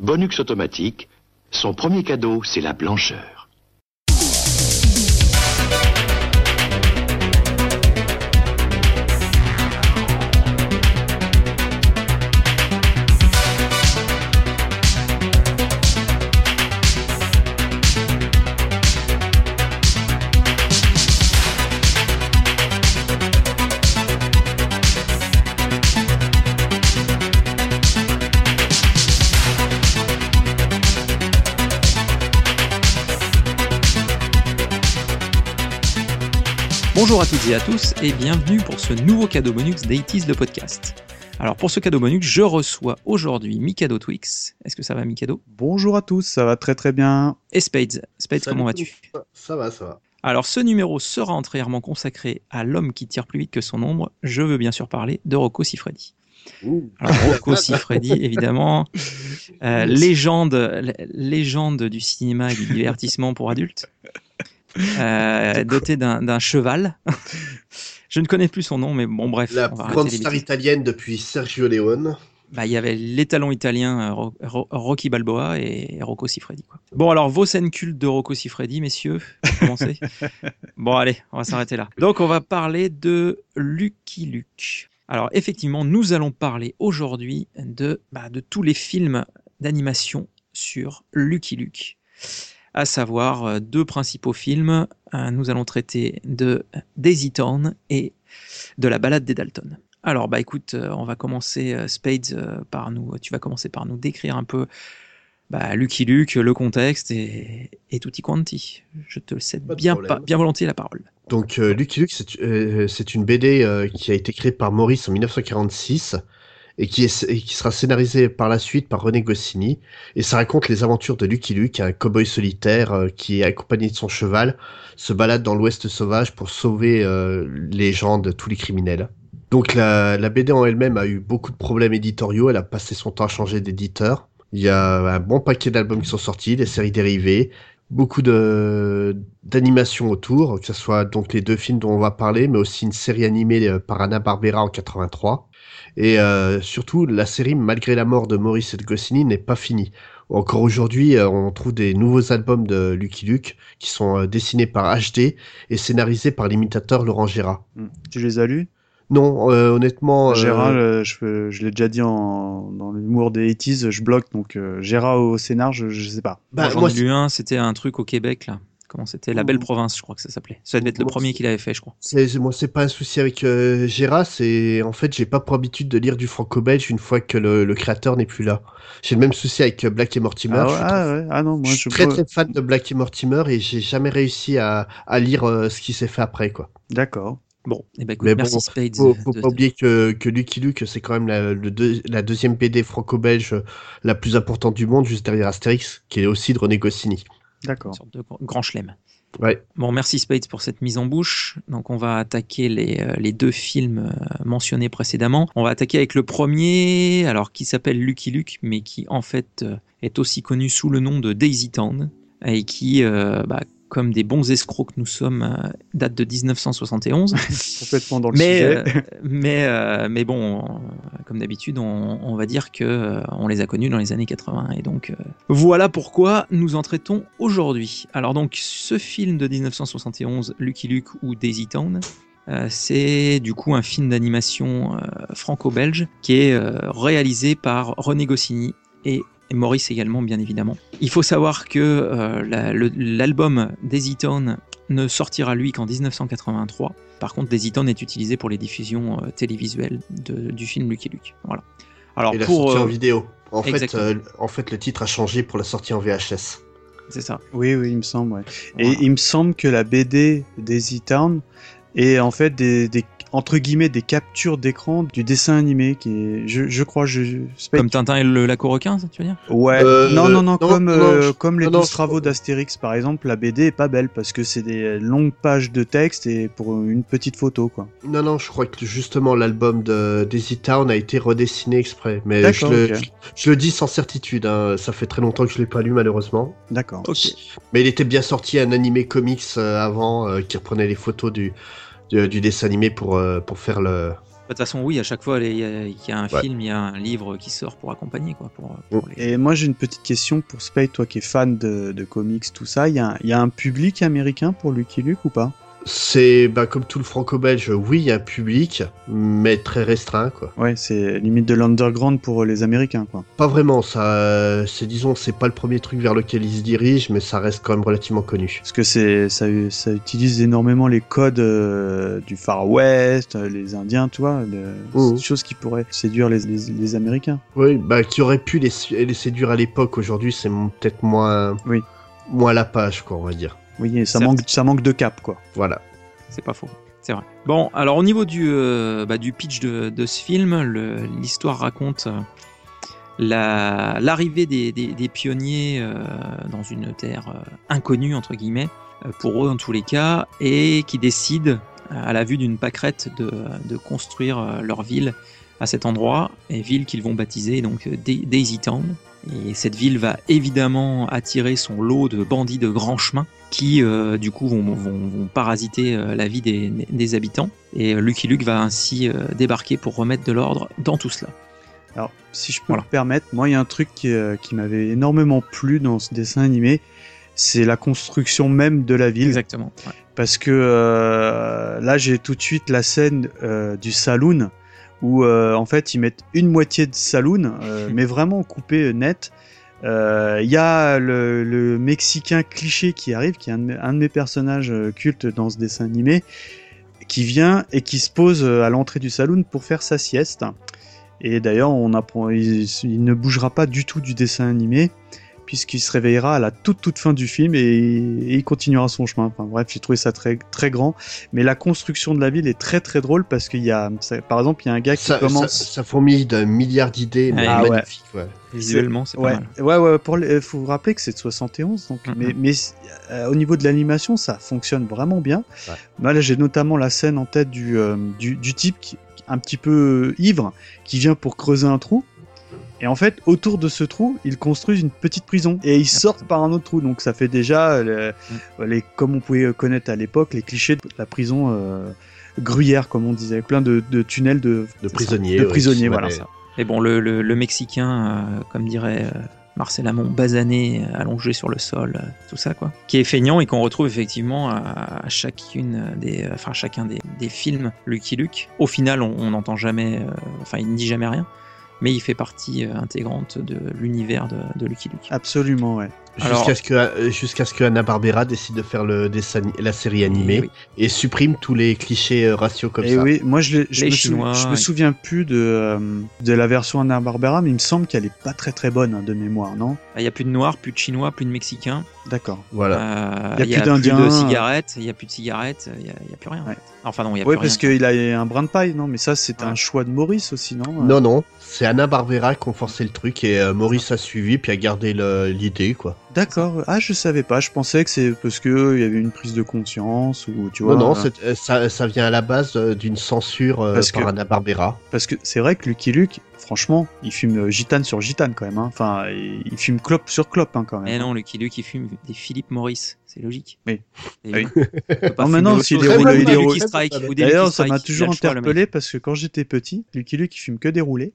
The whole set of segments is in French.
Bonux automatique, son premier cadeau, c'est la blancheur. Bonjour à toutes et à tous et bienvenue pour ce nouveau cadeau bonus d'Aitis le podcast. Alors pour ce cadeau bonus, je reçois aujourd'hui Mikado Twix. Est-ce que ça va Mikado? Bonjour à tous, ça va très très bien. Et Spades. Spades, comment vas-tu? Ça va, ça va. Alors ce numéro sera entièrement consacré à l'homme qui tire plus vite que son ombre. Je veux bien sûr parler de Rocco Siffredi. Alors Rocco Siffredi, évidemment, euh, légende, légende du cinéma et du divertissement pour adultes. Euh, doté d'un cheval. Je ne connais plus son nom, mais bon, bref. La grande star italienne depuis Sergio Leone. Bah, il y avait l'étalon italien euh, Rocky Balboa et Rocco Siffredi. Quoi. Bon, alors, vos scènes cultes de Rocco Siffredi, messieurs, commencez. bon, allez, on va s'arrêter là. Donc, on va parler de Lucky Luke. Alors, effectivement, nous allons parler aujourd'hui de, bah, de tous les films d'animation sur Lucky Luke à savoir euh, deux principaux films. Euh, nous allons traiter de Daisy Town et de la balade des Dalton. Alors bah écoute, euh, on va commencer Spades par nous. Tu vas commencer par nous décrire un peu bah, Lucky Luke, le contexte et, et tutti quanti. Je te cède bien, bien volontiers la parole. Donc Lucky Luke, c'est une BD qui a été créée par Maurice en 1946 et qui, sera scénarisé par la suite par René Goscinny. Et ça raconte les aventures de Lucky Luke, un cowboy solitaire euh, qui, accompagné de son cheval, se balade dans l'Ouest sauvage pour sauver euh, les gens de tous les criminels. Donc la, la BD en elle-même a eu beaucoup de problèmes éditoriaux, elle a passé son temps à changer d'éditeur. Il y a un bon paquet d'albums qui sont sortis, des séries dérivées, beaucoup de d'animation autour, que ce soit donc les deux films dont on va parler, mais aussi une série animée euh, par Anna Barbera en 83. Et euh, surtout, la série, malgré la mort de Maurice et de Goscinny, n'est pas finie. Encore aujourd'hui, euh, on trouve des nouveaux albums de Lucky Luke qui sont euh, dessinés par HD et scénarisés par l'imitateur Laurent Gérard. Hmm. Tu les as lus? Non, honnêtement. Gérard, je, je l'ai déjà dit en, dans l'humour des 80s, je bloque, donc Gérard au scénar, je, je sais pas. Bah, moi, j'en ai lu un, c'était un truc au Québec, là. Comment c'était? La Belle Province, je crois que ça s'appelait. Ça devait être le premier qu'il avait fait, je crois. C'est, moi, c'est pas un souci avec euh, Gérard, c'est en fait, j'ai pas pour habitude de lire du franco-belge une fois que le, créateur n'est plus là. J'ai le même souci avec euh, Black et Mortimer. Ah, ouais, ah, ouais. ah non, moi je suis très très fan de Black et Mortimer et j'ai jamais réussi à, à lire euh, ce qui s'est fait après, quoi. D'accord. Bon, eh ben, écoute, Mais merci Spades. Faut, faut pas oublier que, que Lucky Luke, c'est quand même la, le la deuxième BD franco-belge la plus importante du monde, juste derrière Astérix, qui est aussi de René Goscinny. D'accord. Une sorte de grand chelem. Ouais. Bon, merci Spades pour cette mise en bouche. Donc, on va attaquer les, euh, les deux films euh, mentionnés précédemment. On va attaquer avec le premier, alors qui s'appelle Lucky Luke, mais qui en fait euh, est aussi connu sous le nom de Daisy Town et qui, bah, comme des bons escrocs que nous sommes, euh, date de 1971. Complètement dans le mais, sujet. Euh, mais, euh, mais bon, comme d'habitude, on, va dire que on les a connus dans les années 80. Et donc, voilà pourquoi nous en traitons aujourd'hui. Alors donc, ce film de 1971, Lucky Luke ou Daisy Town, c'est du coup un film d'animation franco-belge qui est réalisé par René Goscinny et et Maurice également, bien évidemment. Il faut savoir que euh, l'album Daisy Town ne sortira lui qu'en 1983. Par contre, Daisy Town est utilisé pour les diffusions euh, télévisuelles du film Lucky Luke. Voilà. Alors, et la pour, sortie en euh, vidéo. En fait, en fait, le titre a changé pour la sortie en VHS. C'est ça. Oui, oui, il me semble. Et il me semble que la BD Daisy Town est en fait des, des entre guillemets des captures d'écran du dessin animé qui est je, je crois je comme Tintin et le lac requin ça tu veux dire? Ouais. Euh, non, non, non comme euh, comme les 12 travaux d'Astérix par exemple la BD est pas belle parce que c'est des longues pages de texte et pour une petite photo quoi. Non non je crois que justement l'album de Daisy Town a été redessiné exprès. Mais je le, je, le dis sans certitude hein. ça fait très longtemps que je l'ai pas lu malheureusement. D'accord. Mais il était bien sorti un animé comics euh, avant qui reprenait les photos du du, dessin animé pour, euh, pour faire le, toute façon, oui, à chaque fois, il y, a- il y a un Ouais. film, il y a un livre qui sort pour accompagner, quoi. Pour, pour les- Et moi j'ai une petite question pour Spade, toi qui es fan de, de comics, tout ça. Il y, a un- il y a un public américain pour Lucky Luke ou pas? C'est bah, comme tout le franco-belge, oui, il y a un public, mais très restreint, quoi. Ouais, c'est limite de l'underground pour les Américains, quoi. Pas vraiment, ça. euh, C'est disons, c'est pas le premier truc vers lequel ils se dirigent, mais ça reste quand même relativement connu. Parce que c'est ça, ça utilise énormément les codes euh, du Far West, euh, les Indiens, tu vois, c'est des choses qui pourraient séduire les, les, les Américains. Oui, bah qui aurait pu les, les séduire à l'époque. Aujourd'hui, c'est peut-être moins, Oui. moins la page, quoi, on va dire. Oui, ça manque, ça manque de cap, quoi. Voilà. C'est pas faux. C'est vrai. Bon, alors au niveau du, euh, bah, du pitch de, de ce film, l'histoire raconte euh, la- l'arrivée des, des- des pionniers euh, dans une terre euh, inconnue, entre guillemets, pour eux en tous les cas, et qui décident, à la vue d'une pâquerette, de, de construire leur ville à cet endroit, et ville qu'ils vont baptiser donc Da- Daisy Town. Et cette ville va évidemment attirer son lot de bandits de grand chemin qui, euh, du coup, vont, vont- vont parasiter euh, la vie des, des habitants. Et euh, Lucky Luke va ainsi débarquer pour remettre de l'ordre dans tout cela. Alors, si je peux Voilà. me permettre, moi, il y a un truc qui, euh, qui m'avait énormément plu dans ce dessin animé, c'est la construction même de la ville. Exactement. ouais. Parce que euh, là, j'ai tout de suite la scène euh, du saloon où euh, en fait ils mettent une moitié de saloon, euh, mais vraiment coupé net. Euh, Il y a le, le Mexicain cliché qui arrive, qui est un de mes, un de mes personnages euh, cultes dans ce dessin animé, qui vient et qui se pose euh, à l'entrée du saloon pour faire sa sieste. Et d'ailleurs, on apprend, il, il ne bougera pas du tout du dessin animé puisqu'il se réveillera à la toute toute fin du film et, et il continuera son chemin. Enfin bref, j'ai trouvé ça très très grand. Mais la construction de la ville est très très drôle parce qu'il y a, ça- par exemple, il y a un gars qui Ça, commence. ça, ça fourmille d'un milliard d'idées, mais Ah magnifique, ouais. Visuellement, c'est ouais, pas mal. ouais, ouais, pour les- faut vous rappeler que c'est de 71, donc, mais, mais euh, au niveau de l'animation, ça fonctionne vraiment bien. Là, j'ai notamment la scène en tête du, euh, du, du type qui, un petit peu ivre, qui vient pour creuser un trou. Et en fait, autour de ce trou, ils construisent une petite prison et ils sortent par un autre trou. Donc ça fait déjà, euh, les, comme on pouvait connaître à l'époque, les clichés de la prison euh, gruyère, comme on disait, plein de, de tunnels de, De ça. prisonniers. de prisonniers, voilà. ça. Mais bon, le, le- le Mexicain, euh, comme dirait euh, Marcel Amont, basané, euh, allongé sur le sol, euh, tout ça, quoi. Qui est feignant et qu'on retrouve effectivement à, à chacune des, euh, enfin, chacun des, des films Lucky Luke. Au final, on on n'entend jamais, euh, enfin, il ne dit jamais rien, mais il fait partie euh, intégrante de l'univers de, de Lucky Luke. Absolument, ouais. Alors- Jusqu'à ce que euh, jusqu'à ce que Anna Barbera décide de faire le dessin, la série animée Et oui. et supprime tous les clichés euh, raciaux comme Et ça. oui, moi je, je, me, sou- souviens plus de, euh, de la version Anna Barbera, mais il me semble qu'elle est pas très très bonne hein, de mémoire, non? Il n'y a plus de Noirs, plus de Chinois, plus de Mexicains. D'accord. Voilà. Euh, Il y a il y plus a d'Indiens. plus de cigarettes, il n'y a plus de cigarettes, il n'y a, il y a plus rien. en Ouais. fait. Enfin non, il y a Oui, plus parce qu'il a un brin de paille, non? Mais ça, c'est Ouais. un choix de Maurice aussi, non? Non, non, c'est Anna Barbera qui ont forcé le truc et euh, Maurice a suivi puis a gardé l'idée quoi. D'accord. Ah, je savais pas. Je pensais que c'est parce que euh, il y avait une prise de conscience ou tu vois. non, non, euh, ça, ça vient à la base d'une censure euh, Parce par que- Anna Barbera. Parce que c'est vrai que Lucky Luke, franchement, il fume gitane sur gitane quand même. hein. Enfin, il il fume clope sur clope hein, quand même. Mais non, Lucky Luke, il fume des Philippe Maurice, c'est logique. Oui. Et Ah oui. Non, maintenant, autre s'il chose. est Ou roulé- des il est Lucky roulé- Strike, ou des D'ailleurs, ça m'a toujours interpellé parce que quand j'étais petit, Lucky Luke, il fume que des roulés.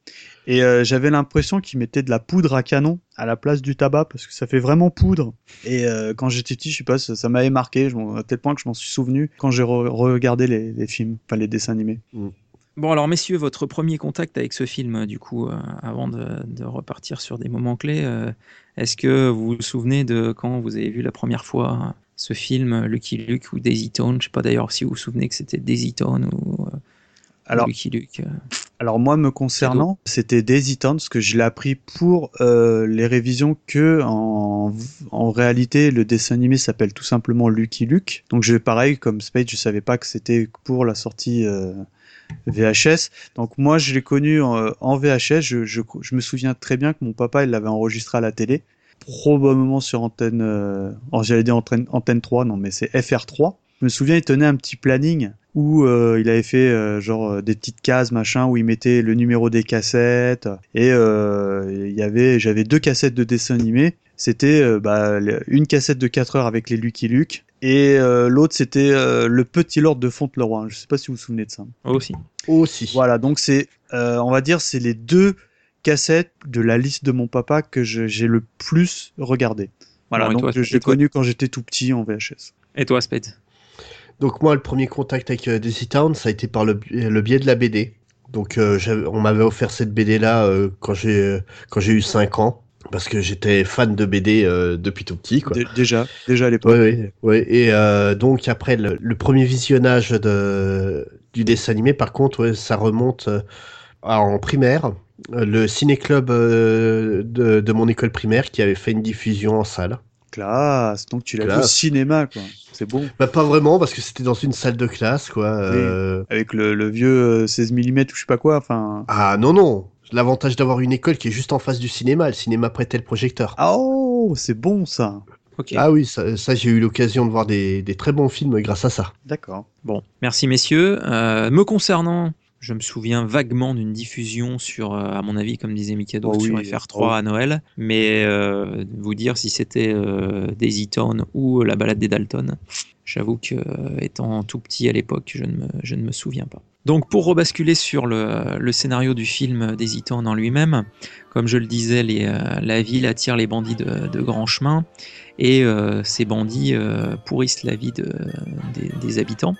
Et euh, j'avais l'impression qu'il mettait de la poudre à canon à la place du tabac parce que ça fait vraiment poudre. Et euh, quand j'étais petit, je sais pas, ça, ça m'avait marqué je à tel point que je m'en suis souvenu quand j'ai re- regardé les, les films, enfin les dessins animés. Bon, alors, messieurs, votre premier contact avec ce film, du coup, euh, avant de, de repartir sur des moments clés, euh, est-ce que vous vous souvenez de quand vous avez vu la première fois ce film, Lucky Luke ou Daisy Town Je sais pas d'ailleurs si vous vous souvenez que c'était Daisy Town ou, euh, Alors, ou Lucky Luke. euh. Alors moi me concernant, c'était Daisy Town parce que je l'ai appris pour euh, les révisions que en, en réalité le dessin animé s'appelle tout simplement Lucky Luke. Donc je pareil comme Spade, je savais pas que c'était pour la sortie euh, VHS. Donc moi je l'ai connu en, en VHS. Je, je, je me souviens très bien que mon papa il l'avait enregistré à la télé, probablement sur antenne, euh, oh, j'allais dire antenne, antenne 3, non mais c'est FR3. Je me souviens, il tenait un petit planning où euh, il avait fait euh, genre euh, des petites cases machin où il mettait le numéro des cassettes. Et il y avait j'avais deux cassettes de dessins animés c'était bah, une cassette de 4 heures avec les Lucky Luke. Et l'autre c'était le Petit Lord de Fauntleroy je sais pas si vous vous souvenez de ça. Aussi. Aussi. Voilà donc c'est on va dire c'est les deux cassettes de la liste de mon papa que j'ai le plus regardé. Voilà donc j'ai connu quand j'étais tout petit en VHS et toi Spade donc moi, le premier contact avec euh, Daisy Town, ça a été par le, biais de la BD. Donc euh, on m'avait offert cette BD là euh, quand j'ai quand j'ai eu 5 ans parce que j'étais fan de BD depuis tout petit quoi. déjà, déjà à l'époque. Oui, oui, Et donc après le, premier visionnage de du dessin animé, par contre, ça remonte en primaire. Le ciné club de, de mon école primaire qui avait fait une diffusion en salle. Classe. Donc tu l'as vu au cinéma quoi. C'est bon. Bah pas vraiment parce que c'était dans une salle de classe quoi. Euh. avec le, vieux 16 euh, mm ou je sais pas quoi. Enfin. Ah non non. L'avantage d'avoir une école qui est juste en face du cinéma. Le cinéma prêtait le projecteur. Ah, oh c'est bon ça. Ah oui, ça, j'ai eu l'occasion de voir des, très bons films grâce à ça. D'accord. Bon, merci messieurs. Euh, me concernant, je me souviens vaguement d'une diffusion sur, euh, à mon avis, comme disait Mikado, oh sur FR3 à Noël. Mais euh, vous dire si c'était euh, Daisy Town ou La balade des Dalton, j'avoue que étant tout petit à l'époque, je, ne me, je ne me souviens pas. Donc pour rebasculer sur le, le scénario du film Daisy Town en lui-même, comme je le disais, les, la ville attire les bandits de, de grand chemin et ces bandits pourrissent la vie de, des, des habitants.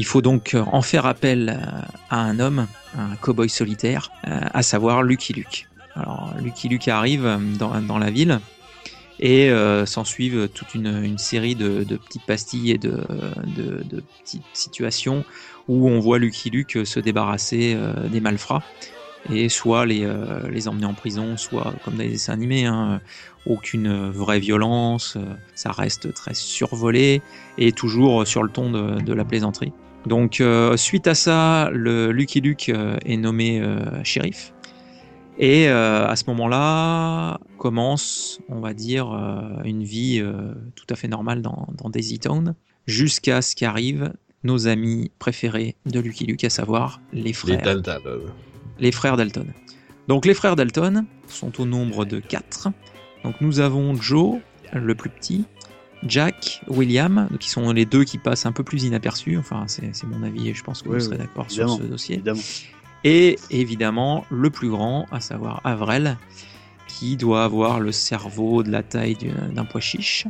Il faut donc euh, en faire appel euh, à un homme, un cow-boy solitaire, euh, à savoir Lucky Luke. Alors Lucky Luke arrive dans, la ville et s'en suivent toute une, série de, petites pastilles et de, petites situations où on voit Lucky Luke se débarrasser des malfrats et soit les, les emmener en prison, soit comme dans les dessins animés, hein, aucune vraie violence, ça reste très survolé et toujours sur le ton de la plaisanterie. Donc, euh, suite à ça, le Lucky Luke euh, est nommé euh, shérif. Et à ce moment-là, commence, on va dire, une vie tout à fait normale dans, dans Daisy Town, jusqu'à ce qu'arrivent nos amis préférés de Lucky Luke, à savoir les frères. Les Dalton. Les frères Dalton. Donc, les frères Dalton sont au nombre de quatre. Donc, nous avons Joe, le plus petit, Jack, William, qui sont les deux qui passent un peu plus inaperçus. Enfin, c'est mon avis et je pense que vous serez d'accord sur ce dossier. Et évidemment, le plus grand, à savoir Avrel, qui doit avoir le cerveau de la taille d'un pois chiche,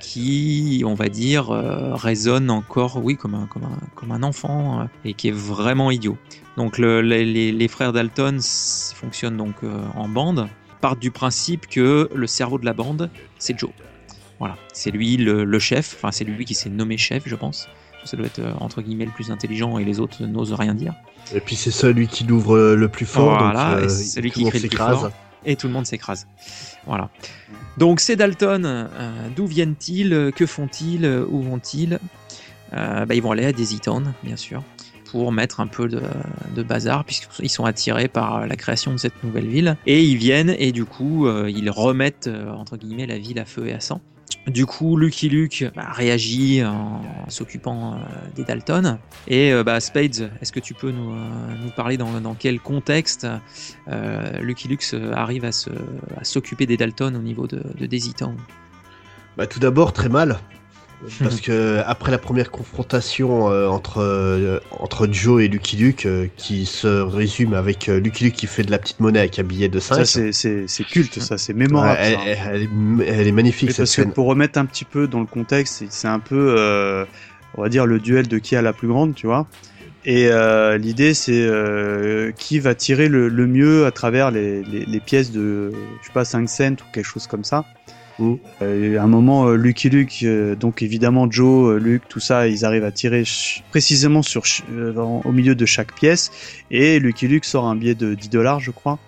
qui, on va dire, euh, résonne encore, oui, comme un, comme un, comme un enfant euh, et qui est vraiment idiot. Donc, les, frères Dalton fonctionnent donc euh, en bande, partent du principe que le cerveau de la bande, c'est Joe. Voilà, c'est lui le, chef, enfin c'est lui qui s'est nommé chef, je pense. Ça doit être euh, entre guillemets le plus intelligent et les autres n'osent rien dire. Et puis c'est celui qui l'ouvre euh, le plus fort. Voilà, donc, euh, celui qui le plus fort. Et tout le monde s'écrase. Voilà. Donc ces Dalton, d'où viennent-ils? Que font-ils? Où vont-ils? Bah, Ils vont aller à Town, bien sûr, pour mettre un peu de, de bazar, puisqu'ils sont attirés par la création de cette nouvelle ville. Et ils viennent, et du coup, ils remettent, entre guillemets, la ville à feu et à sang. Du coup, Lucky Luke bah, réagit en, s'occupant euh, des Dalton. Et euh, bah, Spades, est-ce que tu peux nous, euh, parler dans, quel contexte Lucky Luke arrive à, s'occuper des Dalton au niveau de, de Daisy bah, Tout d'abord, très mal. Parce que après la première confrontation euh, entre, euh, entre Joe et Lucky Luke, euh, qui se résume avec Lucky Luke qui fait de la petite monnaie avec un billet de 5. Ça, c'est culte, ça, c'est mémorable. elle, est, magnifique, cette parce Que pour remettre un petit peu dans le contexte, c'est un peu, on va dire, le duel de qui a la plus grande, tu vois. Et l'idée, c'est qui va tirer le, mieux à travers les, les, les, pièces de, je sais pas, 5 cents ou quelque chose comme ça. Euh, à un moment, euh, Lucky Luke, euh, donc évidemment Joe, Luke, tout ça, ils arrivent à tirer précisément sur au milieu de chaque pièce. Et Lucky Luke sort un billet de 10 dollars, je crois.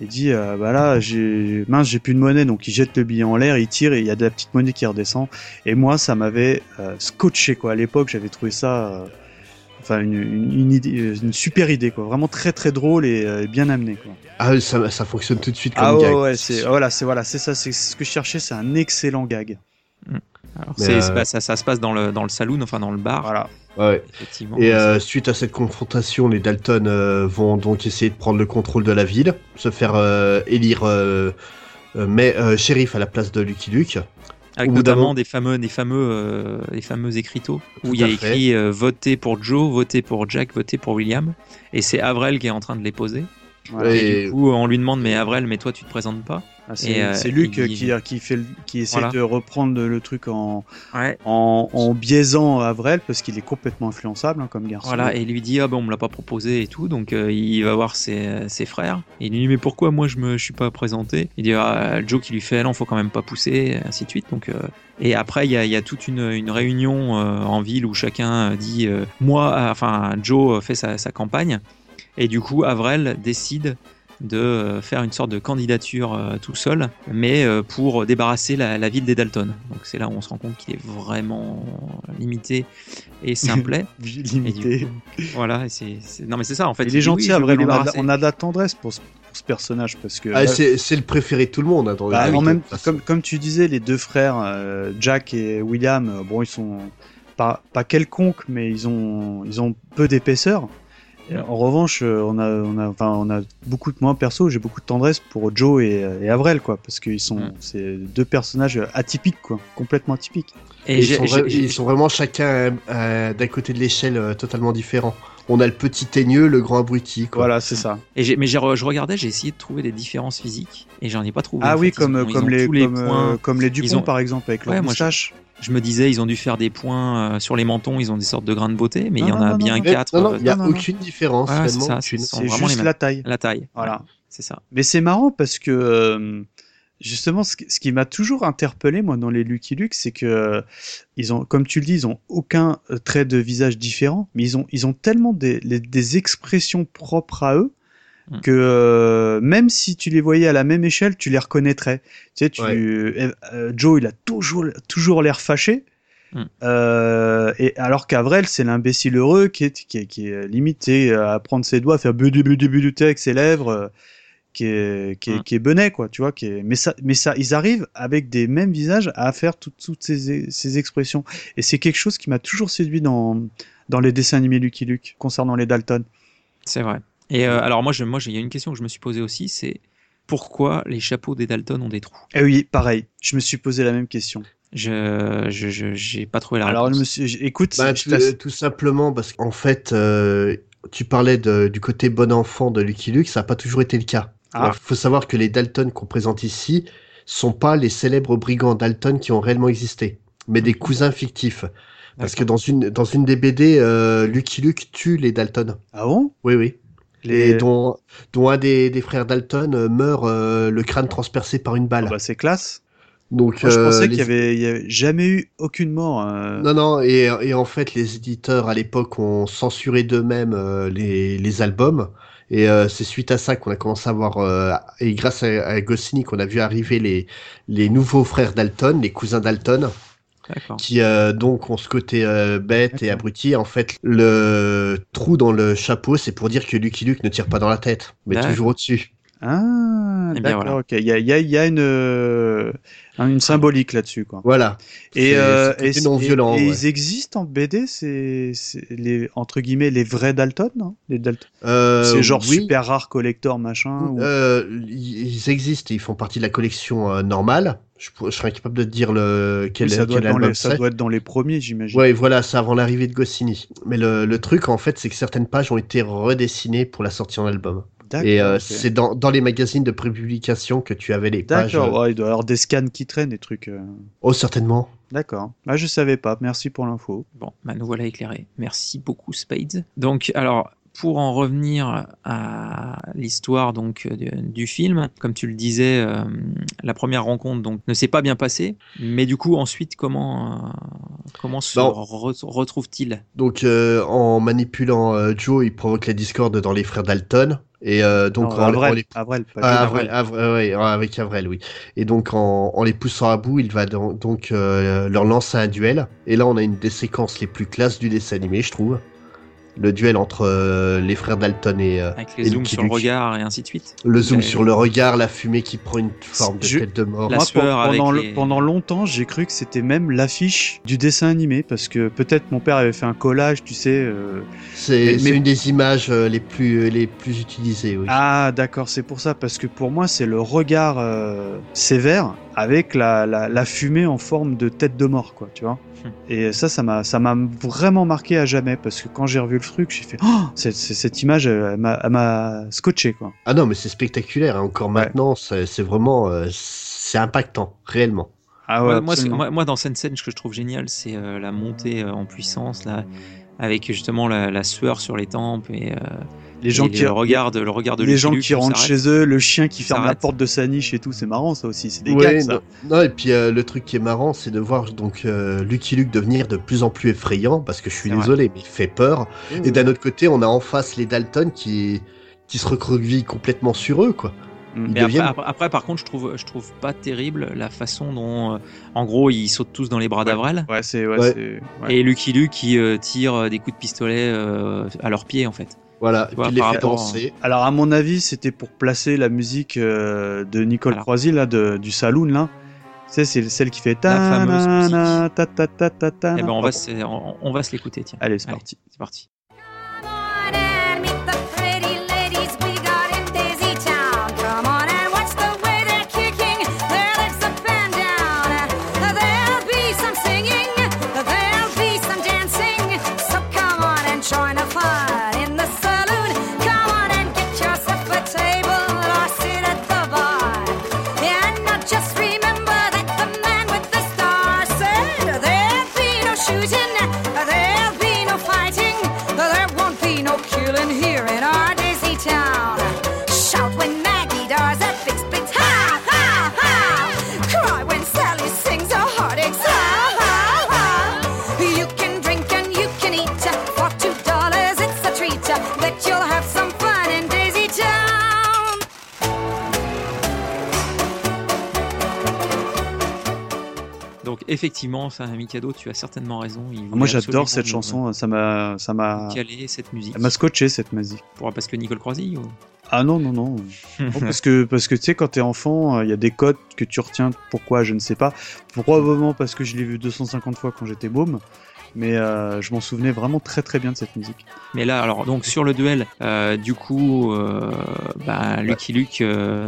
Et dit, bah là, mince, j'ai plus de monnaie, donc il jette le billet en l'air, il tire et il y a de la petite monnaie qui redescend. Et moi, ça m'avait scotché quoi. À l'époque, j'avais trouvé ça enfin une, une, idée, une super idée quoi, vraiment très très drôle et bien amené quoi. Ah, ça, ça fonctionne tout de suite comme ah, gag. Ouais, c'est voilà, c'est voilà, c'est ça, c'est ce que je cherchais, c'est un excellent gag. Mm. Alors, c'est- euh, ça, ça se passe dans le, dans le saloon, enfin dans le bar, Voilà. Ouais. effectivement. Et euh, suite à cette confrontation, les Dalton euh, vont donc essayer de prendre le contrôle de la ville, se faire euh, élire euh, euh, mais euh, shérif à la place de Lucky Luke. Avec notamment des fameux, des fameux, euh, des fameux écriteaux où il y a écrit euh, voter pour Joe, voter pour Jack, voter pour William. Et c'est Avril qui est en train de les poser. Voilà. Et, Et- du coup, on lui demande mais Avril, mais toi tu te présentes pas? Ah, c'est euh, c'est Luc il qui, qui, fait, le- qui essaie Voilà. de reprendre le truc en, Ouais. en, en biaisant Avrel parce qu'il est complètement influençable hein, comme garçon. Voilà, et il lui dit ah ben on me l'a pas proposé et tout, donc euh, il va voir ses, ses frères. Et il lui dit mais pourquoi moi je me je suis pas présenté? Il dit ah, Joe qui lui fait non faut quand même pas pousser, ainsi de suite. Donc euh, et après il y a, y a toute une, une réunion euh, en ville où chacun dit euh, moi euh, enfin Joe fait sa, sa campagne et du coup Avrel décide de euh, faire une sorte de candidature euh, tout seul, mais euh, pour débarrasser la, la ville des Dalton. Donc c'est là où on se rend compte qu'il est vraiment limité et simplet. Et limité. coup, voilà, et non mais c'est ça en fait. Il est gentil, oui, vous On a, de la- débarrasser. on a de la tendresse pour ce, pour ce personnage parce que. Ah, c'est le préféré de tout le monde. hein, le bah, comic, en même, comme, comme tu disais, les deux frères, euh, Jack et William, bon, ils sont pas, pas quelconques, mais ils ont, ils ont peu d'épaisseur. Et En revanche, euh, on a, on a, enfin, on a beaucoup de moins perso. J'ai beaucoup de tendresse pour Joe et, euh, et Avrel, quoi, parce qu'ils sont, Mm. c'est deux personnages atypiques, quoi, complètement atypiques. Et Et ils, sont j'ai- vra- j'ai- ils sont vraiment chacun euh, d'un côté de l'échelle euh, totalement différent. On a le petit teigneux, le grand abruti. Quoi. Voilà, c'est ça. et j'ai- mais je regardais, j'ai essayé de trouver des différences physiques et j'en ai pas trouvé. Ah oui, fait. Comme, ont- comme les, les comme, euh, points. comme les Dupont, ont- par exemple, avec leur Ouais, moi, je- me disais, ils ont dû faire des points euh, sur les mentons, ils ont des sortes de grains de beauté, mais il y en non, a non, bien quatre. non, non, euh, il n'y a non, non, non. aucune différence. Ouais, c'est les juste mêmes. la taille. La taille. Voilà. Ouais, c'est ça. Mais c'est marrant parce que euh, justement, ce qui, ce qui m'a toujours interpellé moi dans les Lucky Luke, c'est que euh, ils ont, comme tu le dis, ils ont aucun trait de visage différent, mais ils ont, ils ont tellement des, les- des expressions propres à eux Mm. que euh, même si tu les voyais à la même échelle, tu les reconnaîtrais. Tu sais, tu, Ouais. euh, euh, Joe, il a toujours, toujours l'air fâché. Mm. Euh, et alors qu'Avrel, c'est l'imbécile heureux qui est, qui est, qui est limité à prendre ses doigts, à faire budu budu budu avec ses lèvres, euh, qui est, qui est, Mm. qui est benet, quoi, tu vois, qui est, mais ça, mais ça, ils arrivent avec des mêmes visages à faire toutes, toutes ces, ces expressions. Et c'est quelque chose qui m'a toujours séduit dans, dans les dessins animés Lucky Luke, concernant les Dalton. C'est vrai. Et euh, alors moi, je, moi, j'ai- il y a une question que je me suis posée aussi, c'est pourquoi les chapeaux des Dalton ont des trous? Et oui, pareil, je me suis posé la même question. Je, je, je- j'ai pas trouvé la Alors, je réponse. suis, j- écoute, Bah, je tout, tout simplement parce qu'en fait, euh, tu parlais de- du côté bon enfant de Lucky Luke, ça n'a pas toujours été le cas. Il Ah. faut savoir que les Dalton qu'on présente ici sont pas les célèbres brigands Dalton qui ont réellement existé, mais des cousins fictifs. Parce que dans une, dans une des BD, euh, Lucky Luke tue les Dalton. ah bon? Oui, oui. Les, dont, dont un des, des frères Dalton euh, meurt euh, le crâne transpercé par une Ah balle. bah, c'est classe. Donc, Moi, je euh, pensais les- qu'il y avait, il y avait jamais eu aucune mort. Non, non, et, et en fait, les éditeurs à l'époque ont censuré d'eux-mêmes les, les albums. Et euh, c'est suite à ça qu'on a commencé à voir, euh, et grâce à, à Goscinny, qu'on a vu arriver les, les nouveaux frères Dalton, les cousins Dalton. Qui euh, donc ont ce côté euh, bête et abruti. En fait, le trou dans le chapeau, c'est pour dire que Lucky Luke ne tire pas dans la tête, mais toujours au-dessus. Ah, Eh bien, d'accord, voilà. ok. Il y a, il y a, il y a une, euh, une symbolique là-dessus, quoi. Voilà. Et, C'est- euh, et, non violent. et ouais. ils existent en BD, c'est les entre guillemets les vrais Dalton, non Les Dalton. Euh, c'est genre oui. super rare collector machin. ou- Euh, ils existent, ils font partie de la collection euh, normale. Je, serais incapable de te dire le quel, Oui, ça, doit quel album les, ça doit être dans les premiers, j'imagine. Ouais, voilà, c'est avant l'arrivée de Goscinny. Mais le, le truc, en fait, c'est que certaines pages ont été redessinées pour la sortie en album. D'accord. Et euh, c'est dans, dans les magazines de prépublication que tu avais les pages. D'accord. euh, ouais, il doit y avoir des scans qui traînent, des trucs. euh, Oh, certainement. D'accord. Ah, je savais pas. Merci pour l'info. Bon, bah nous voilà éclairés. Merci beaucoup Spades. Donc alors pour en revenir à l'histoire donc du, du film, comme tu le disais, euh, la première rencontre donc ne s'est pas bien passée, mais du coup ensuite comment euh, comment se re- retrouve-t-il? Donc, euh, en manipulant euh, Joe, il provoque la discorde dans les frères Dalton. Et euh, donc, Non, en, en Avrel, les Ah, ouais, avec Avrel, oui. Et donc, en, en les poussant à bout, il va don- donc euh, leur lancer un duel. Et là, on a une des séquences les plus classes du dessin animé, je trouve. Le duel entre euh, les frères Dalton et, euh, Avec et les zooms Lucky sur le regard et ainsi de suite. le zoom Et- sur le regard, la fumée qui prend une forme de Je- tête de mort. La Moi, pendant, les- pendant longtemps, j'ai cru que c'était même l'affiche du dessin animé parce que peut-être mon père avait fait un collage, tu sais. euh, C'est mais- c'est mais- une des images euh, les plus les plus utilisées. Oui. Ah, d'accord, c'est pour ça parce que pour moi, c'est le regard euh, sévère avec la, la, la fumée en forme de tête de mort, quoi, tu vois. Hmm. Et ça, ça m'a, ça m'a vraiment marqué à jamais parce que quand j'ai revu le truc, j'ai fait, oh, cette, cette- cette image, elle m'a, elle m'a scotché, quoi. Ah non, mais c'est spectaculaire. hein. Encore maintenant, c'est c'est vraiment euh, c'est impactant, réellement. Ah moi, moi, moi- moi, dans cette scène, ce que je trouve génial, c'est euh, la montée euh, en puissance, là, avec justement la, la sueur sur les tempes et, euh, les gens et qui, le regard de, le regard de les gens qui rentrent chez eux, le chien qui ferme la porte de sa niche et tout, c'est marrant, ça aussi, c'est des Ouais, gags, ça. non, non, et puis euh, le truc qui est marrant, c'est de voir donc euh, Lucky Luke devenir de plus en plus effrayant, parce que je suis vrai. désolé, mais il fait peur. Mmh. Et d'un autre côté, on a en face les Dalton qui qui se recroquevillent complètement sur eux, quoi. Mm. Ils Mais après, deviennent- après, après, par contre, je trouve, je trouve pas terrible la façon dont, euh, en gros, ils sautent tous dans les bras d'Avrel. Ouais, c'est, ouais, Ouais. c'est, ouais. Et Lucky Luke qui euh, tire euh, des coups de pistolet euh, à leurs pieds, en fait. Voilà, vois, puis il les fait danser. Alors à mon avis, c'était pour placer la musique euh, de Nicole Alors. Croisy là, de, du Saloon là. Tu sais, c'est celle qui fait La ta fameuse na musique. ta ta ta ta ta. Eh ben, on va, se, on, on va se l'écouter, tiens. Allez, c'est parti. C'est parti. Effectivement, ça, Mikado, tu as certainement raison. voulait Moi j'adore cette chanson, ça m'a ça euh, m'a Caler cette musique. elle m'a scotché cette musique. Pour, parce que Nicole Croisy ou... Ah non non non. Non, parce que parce que tu sais quand t'es enfant, il y a des codes que tu retiens pourquoi je ne sais pas. Probablement parce que je l'ai vu 250 fois quand j'étais môme. Mais euh, je m'en souvenais vraiment très très bien de cette musique. Mais là, alors, donc sur le duel, euh, du coup, euh, bah, Lucky Luke euh,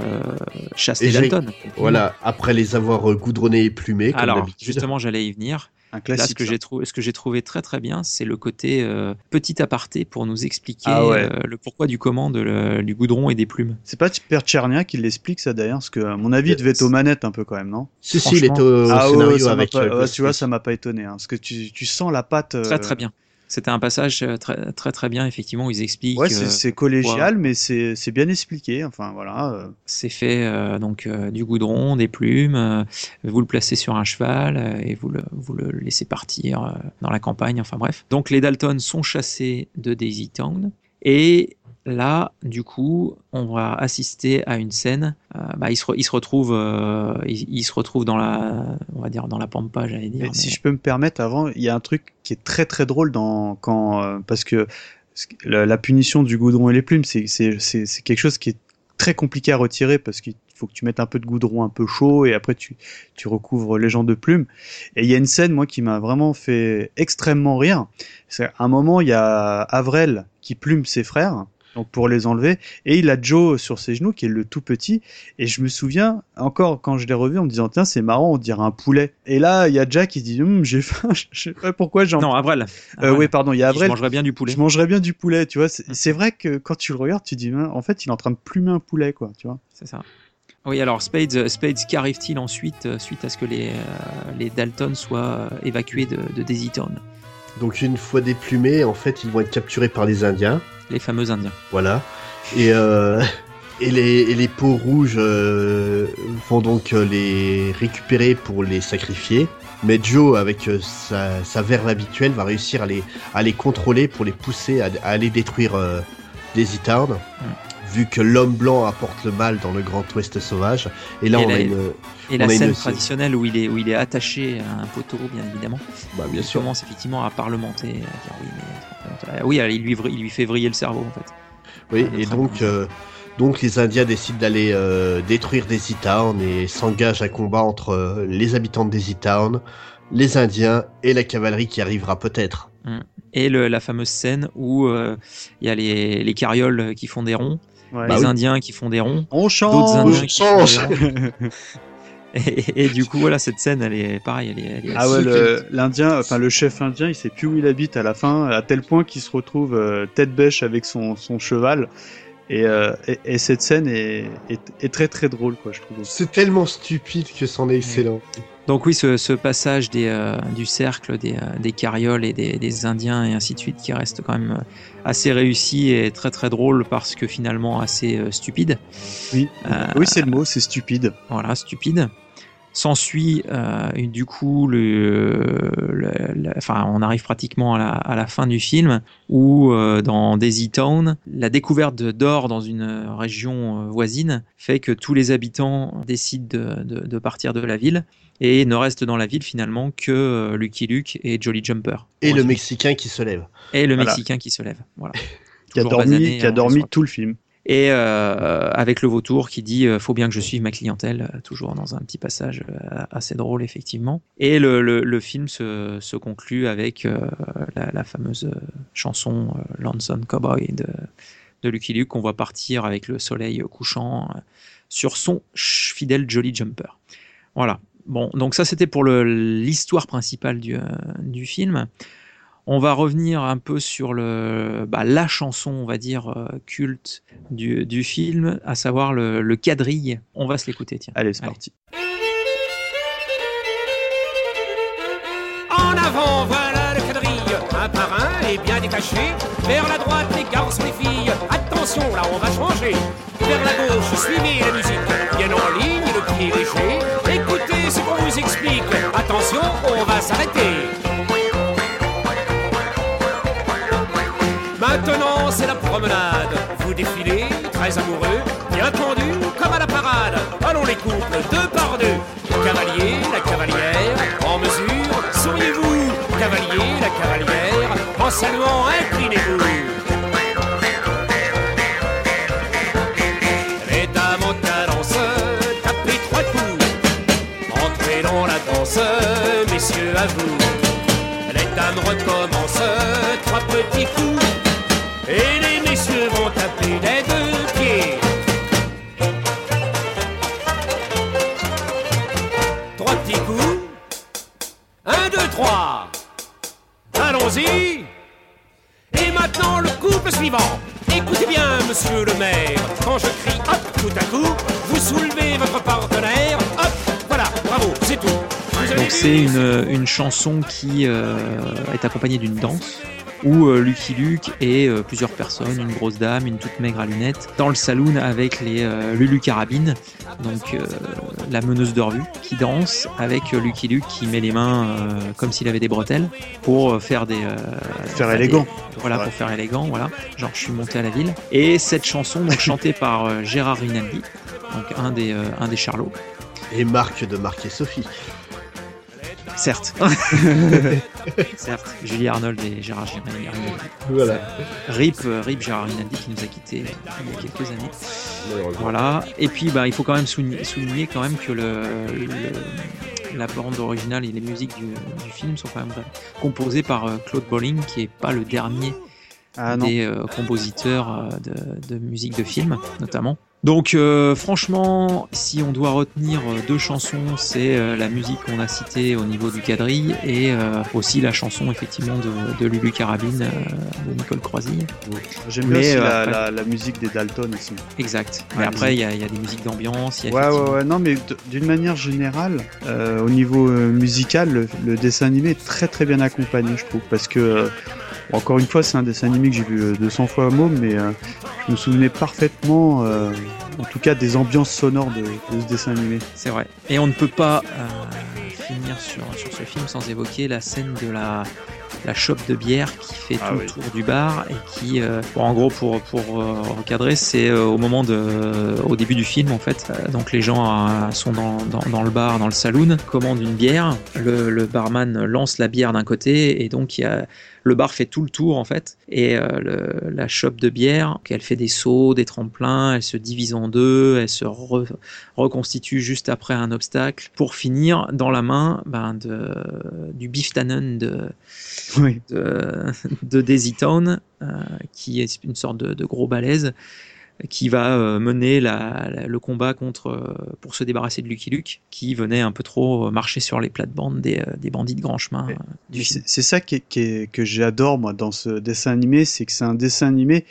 chasse Et les Dalton. Voilà, après les avoir goudronnés et plumés, comme Alors, justement, j'allais y venir. Un Là, ce que j'ai trouvé, ce que j'ai trouvé très très bien, c'est le côté euh, petit aparté pour nous expliquer Ah ouais. euh, le pourquoi du comment de le- du goudron et des plumes. C'est pas Père Tchernia qui l'explique ça d'ailleurs, parce que à mon avis il devait être aux manettes un peu quand même, non? Si, si, il est au, Ah scénario ça m'a avec. pas- euh, ouais, tu vois, ça m'a pas étonné, hein, parce que tu, tu sens la patte. euh, Très très bien. C'était un passage euh, très très très bien effectivement où ils expliquent. Ouais, c'est euh, collégial, mais c'est bien expliqué. Enfin voilà. euh. c'est fait donc du goudron, des plumes. vous le placez sur un cheval et vous le, vous le laissez partir dans la campagne. Enfin bref. Donc les Dalton sont chassés de Daisy Town et là, du coup, on va assister à une scène. euh, bah, ils, se re- ils se retrouvent, euh, ils se retrouvent dans la, on va dire dans la pampa, j'allais dire. Mais mais- Si je peux me permettre, avant, il y a un truc qui est très très drôle dans quand euh, parce que la, la punition du goudron et les plumes, c'est quelque chose qui est très compliqué à retirer parce qu'il faut que tu mettes un peu de goudron un peu chaud et après tu tu recouvres les gens de plumes. Et il y a une scène moi qui m'a vraiment fait extrêmement rire. C'est à un moment il y a Avrel qui plume ses frères. Donc pour les enlever et il a Joe sur ses genoux qui est le tout petit et je me souviens encore quand je l'ai revu en me disant tiens c'est marrant on dirait un poulet et là il y a Jack qui dit Hum, j'ai faim je sais pas pourquoi j'en Non, Avrel. euh, oui pardon il y a Je Avrel mangerais bien du poulet. je mangerais bien du poulet tu vois c'est Mm. vrai que quand tu le regardes tu dis Hein, en fait il est en train de plumer un poulet quoi tu vois C'est ça. Oui, alors Spades, euh, Spades qu'arrive-t-il ensuite euh, suite à ce que les, euh, les Dalton soient évacués de, de Daisy Town? Donc une fois déplumés, en fait, ils vont être capturés par les Indiens. Les fameux Indiens. Voilà. Et, euh, et, les, et les peaux rouges euh, vont donc euh, les récupérer pour les sacrifier. Mais Joe, avec sa, sa verve habituelle, va réussir à les, à les contrôler pour les pousser à, à aller détruire euh, Daisy Town. Vu que l'homme blanc apporte le mal dans le Grand Ouest sauvage. Et là, Et on là, a une. Et la une scène traditionnelle où il est où il est attaché à un poteau, bien évidemment. Bah, bien il sûr. commence effectivement à parlementer, à dire oui, mais ah oui, il lui il lui fait vriller le cerveau en fait. Oui, et donc, euh, donc les Indiens décident d'aller euh, détruire Daisy Town et s'engagent à combat entre euh, les habitants de Daisy Town, les Indiens et la cavalerie qui arrivera peut-être. Et le- la fameuse scène où euh, il y a les, les carrioles qui font des ronds, Ouais. Bah les oui. Indiens qui font des ronds, On d'autres change Indiens qui font change. Et, et du coup, voilà, cette scène, elle est pareille, elle est, elle est Ah ouais, l'Indien, enfin le chef indien, il sait plus où il habite à la fin, à tel point qu'il se retrouve euh, tête bêche avec son, son cheval. Et, euh, et, et cette scène est, est, est très très drôle, quoi, je trouve. C'est tellement stupide que c'en est excellent. Donc oui, ce, ce passage des, euh, du cercle, des, euh, des carrioles et des, des Indiens et ainsi de suite, qui reste quand même assez réussi et très très drôle parce que finalement assez euh, stupide. Oui, Euh, oui c'est le mot, c'est stupide. Voilà, stupide. S'ensuit euh, du coup le, le- le- enfin on arrive pratiquement à la, à la fin du film où euh, dans Daisy Town la découverte d'or dans une région euh, voisine fait que tous les habitants décident de, de- de partir de la ville et ne restent dans la ville finalement que Lucky Luke et Jolly Jumper Et le. Mexicain qui se lève. et le Voilà. Mexicain qui se lève voilà Qui a dormi, basané, qui a hein, dormi tout le film. Et euh, avec le vautour qui dit euh, faut bien que je suive ma clientèle, euh, toujours dans un petit passage euh, assez drôle effectivement. Et le, film se, conclut avec euh, la, fameuse euh, chanson euh, Lonesome Cowboy de, Lucky Luke qu'on voit partir avec le soleil couchant euh, sur son fidèle Jolly Jumper. Voilà. Bon, donc ça c'était pour l'histoire principale euh, du film. On va revenir un peu sur le, bah, la chanson, on va dire, euh, culte du, du film, à savoir le, le quadrille. On va se l'écouter, tiens. Allez, c'est parti. En avant, voilà le quadrille. Un par un et bien détaché. Vers la droite, les garçons, les filles. Attention, là, on va changer. Vers la gauche, suivez la musique. Bien en ligne, le pied léger. Écoutez ce qu'on vous explique. Attention, on va s'arrêter. Deux par deux. Cavalier, la cavalière, en mesure, souriez-vous. Cavalier, la cavalière, en saluant, inclinez-vous. Les dames en cadence, tapez trois coups. Entrez dans la danse, messieurs, à vous. Les dames recommencent, trois petits coups. Et les messieurs vont taper des chanson qui euh, est accompagnée d'une danse où euh, Lucky Luke et euh, plusieurs personnes, une grosse dame, une toute maigre à lunettes, dans le saloon avec les euh, Lulu Carabine, donc euh, la meneuse de revue, qui danse avec Lucky Luke qui met les mains euh, comme s'il avait des bretelles pour faire des... Faire élégant. des- voilà, Ouais. pour faire élégant, voilà. Genre, je suis monté à la ville. Et cette chanson, donc chantée par Gérard Rinaldi, donc un des, un des Charlots, Et Marc de Marc et Sophie. Certes. Certes. Julie Arnold et Gérard Rinaldi. Voilà. Rip, euh, Rip Gérard Rinaldi qui nous a quittés il y a quelques années. Voilà. Et puis, bah, il faut quand même souligner, souligner quand même que le, le- la bande originale et les musiques du, du film sont quand même composées par euh, Claude Bolling, qui est pas le dernier Ah des euh, compositeurs euh, de, de musique de film, notamment. Donc, euh, franchement, si on doit retenir euh, deux chansons, c'est euh, la musique qu'on a citée au niveau du quadrille et euh, aussi la chanson, effectivement, de, de Lulu Carabine de Nicole Croisille. J'aime bien aussi la, après- la, la musique des Dalton aussi. Exact. Mais Ouais, après, il y, a- il y a des musiques d'ambiance. Ouais, ouais, ouais. Non, mais d'une manière générale, au niveau musical, le, le dessin animé est très très bien accompagné, je trouve. Parce que, encore une fois, c'est un dessin animé que j'ai vu euh, 200 fois à môme, mais je me souvenais parfaitement, euh, en tout cas, des ambiances sonores de, de ce dessin animé. C'est vrai. Et on ne peut pas euh, finir sur, sur ce film sans évoquer la scène de la la shop de bière qui fait Ah tout oui. le tour du bar et qui, euh, bon, en gros, pour pour euh, recadrer, c'est euh, au moment de, au début du film en fait. Euh, donc les gens euh, sont dans, dans, dans le bar, dans le saloon, commandent une bière. Le, le barman lance la bière d'un côté et donc il y a le bar fait tout le tour en fait et euh, le- la shop de bière elle fait des sauts des tremplins elle se divise en deux elle se re- reconstitue juste après un obstacle pour finir dans la main ben, de, du beef tannen de, Oui. de, de Daisy Town, euh, qui est une sorte de, de gros balèze qui va euh, mener la- la- le combat contre euh, pour se débarrasser de Lucky Luke qui venait un peu trop euh, marcher sur les plates-bandes des, des bandits de grand chemin c'est c'est ça qui est- qui est- que j'adore moi dans ce dessin animé, c'est que c'est un dessin animé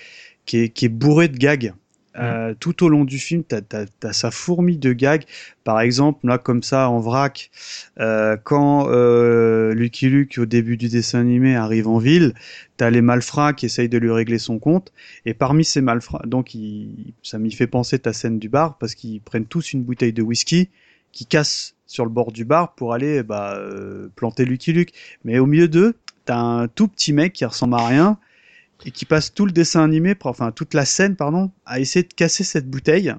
qui est, qui est bourré de gags. Euh, tout au long du film, t'as as, sa fourmi de gags. Par exemple, là comme ça en vrac, euh, quand euh, Lucky Luke au début du dessin animé arrive en ville, t'as les malfrats qui essayent de lui régler son compte. Et parmi ces malfrats, donc il- ça m'y fait penser ta scène du bar parce qu'ils prennent tous une bouteille de whisky, qui cassent sur le bord du bar pour aller bah, euh, planter Lucky Luke. Mais au milieu d'eux, t'as un tout petit mec qui ressemble à rien et qui passe tout le dessin animé, enfin toute la scène, pardon, à essayer de casser cette bouteille.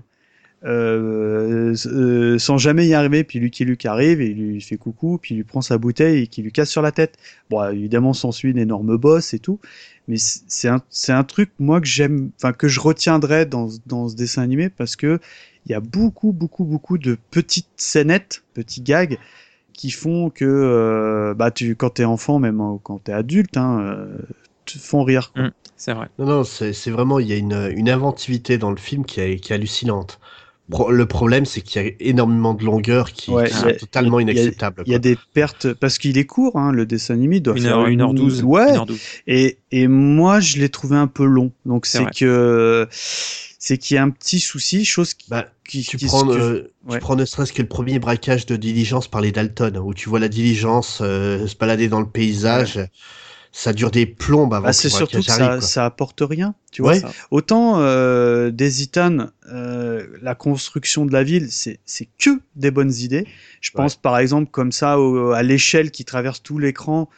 euh, euh, sans jamais y arriver, puis Lucky Luke arrive et il lui fait coucou, puis il lui prend sa bouteille et qui lui casse sur la tête. Bon, évidemment, s'ensuit une énorme bosse et tout, mais c'est un, c'est un truc moi que j'aime, enfin que je retiendrai dans, dans ce dessin animé parce que il y a beaucoup, beaucoup, beaucoup de petites scénettes, petits gags qui font que, euh, bah, tu, quand t'es enfant, même euh, quand t'es adulte, hein, euh, font rire. quoi. C'est vrai. Non, non, c'est vraiment, il y a une, une inventivité dans le film qui est, qui est hallucinante. Pro- le problème, c'est qu'il y a énormément de longueurs qui, Ouais, qui sont a- totalement il y a- inacceptables. Il y a des pertes parce qu'il est court, hein, le dessin animé doit Une faire heure, une heure douze. Ouais. Une heure. Et et moi je l'ai trouvé un peu long. Donc C'est que c'est qu'il y a un petit souci, chose qui, Bah, qui, tu qui- prends, que- euh, ouais. tu prends ne serait-ce que le premier braquage de diligence par les Dalton, où tu vois la diligence euh, se balader dans le paysage. Ça dure des plombes avant Bah, c'est surtout que ça, arrive. quoi. ça apporte rien, tu vois. Ça. Autant euh, des Itanes, euh, la construction de la ville, c'est c'est que des bonnes idées. Je pense par exemple comme ça au- à l'échelle qui traverse tout l'écran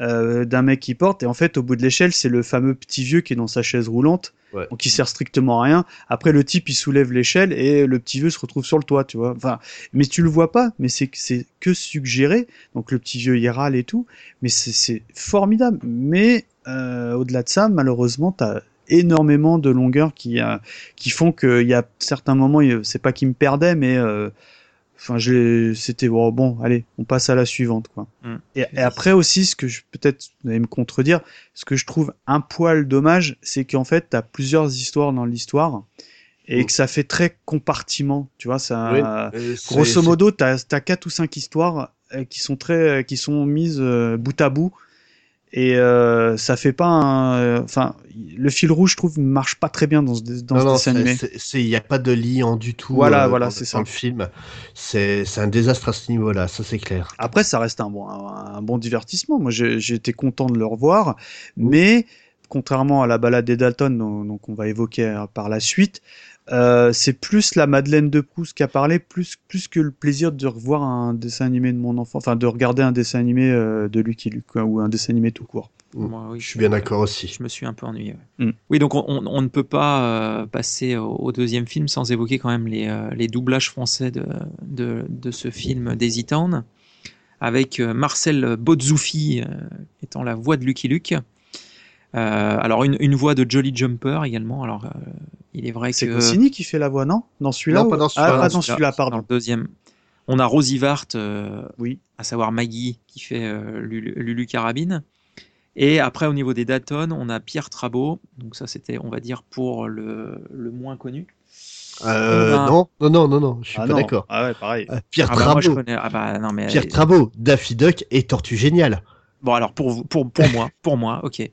euh, d'un mec qui porte, et en fait au bout de l'échelle c'est le fameux petit vieux qui est dans sa chaise roulante, Ouais. donc qui sert strictement à rien. Après le type il soulève l'échelle et le petit vieux se retrouve sur le toit, tu vois. Enfin, mais tu le vois pas, mais c'est c'est que suggéré. Donc le petit vieux il râle et tout, mais c'est- c'est formidable. Mais euh, au-delà de ça, malheureusement, t'as énormément de longueurs qui euh, qui font qu'il y a certains moments, il- c'est pas qu'ils me perdaient, mais euh, enfin, je c'était bon, bon, allez, on passe à la suivante, quoi. Mm. Et, et après aussi, ce que je peut-être vous allez me contredire, ce que je trouve un poil dommage, c'est qu'en fait, t'as plusieurs histoires dans l'histoire et Mm. que ça fait très compartiment, tu vois, ça. Oui, euh, Grosso modo, t'as as quatre ou cinq histoires euh, qui sont très, euh, qui sont mises euh, bout à bout, et euh, ça fait pas un, enfin, le fil rouge, je trouve, ne marche pas très bien dans ce, dans non, ce non, dessin animé. c'est- il n'y a pas de liant du tout. Voilà, euh, voilà, c'est ça. le film. C'est c'est un désastre à ce niveau-là, ça c'est clair. Après, ça reste un bon, un, un bon divertissement. Moi, j'ai été content de le revoir, mais contrairement à la balade des Dalton, dont, donc on va évoquer euh, par la suite, euh, c'est plus la Madeleine de Proust qui a parlé, plus plus que le plaisir de revoir un dessin animé de mon enfant, enfin de regarder un dessin animé euh, de Lucky Luke quoi, ou un dessin animé tout court. Mm. Moi, oui, Je suis bien d'accord aussi. Je me suis un peu ennuyé. ouais. Mm. Oui, donc on, on- on ne peut pas euh, passer au, au deuxième film sans évoquer quand même les, euh, les doublages français de, de, de ce film Daisy Town, avec euh, Marcel Bozzoufi euh, étant la voix de Lucky Luke. Euh, alors une, une voix de Jolly Jumper également. Alors euh, il est vrai C'est que Goscinny qui fait la voix, non? Dans celui-là Non, pas ou- dans celui-là, Ah, ah, dans dans celui-là, pardon. le deuxième. On a Rosie Vart, euh, Oui. à savoir Maggie, qui fait euh, Lulu, Lulu Carabine. Et après, au niveau des Dalton, on a Pierre Trabot. Donc ça, c'était, on va dire, pour le, le moins connu. Euh, a- non, non, non, non, non, je suis Ah pas d'accord. Ah ouais, pareil. Euh, Pierre Ah bah, moi, je Trabot, connais. Ah bah non, mais Pierre Trabot, Daffy Duck et Tortue Géniale. Bon alors pour vous- pour pour moi, pour moi, ok.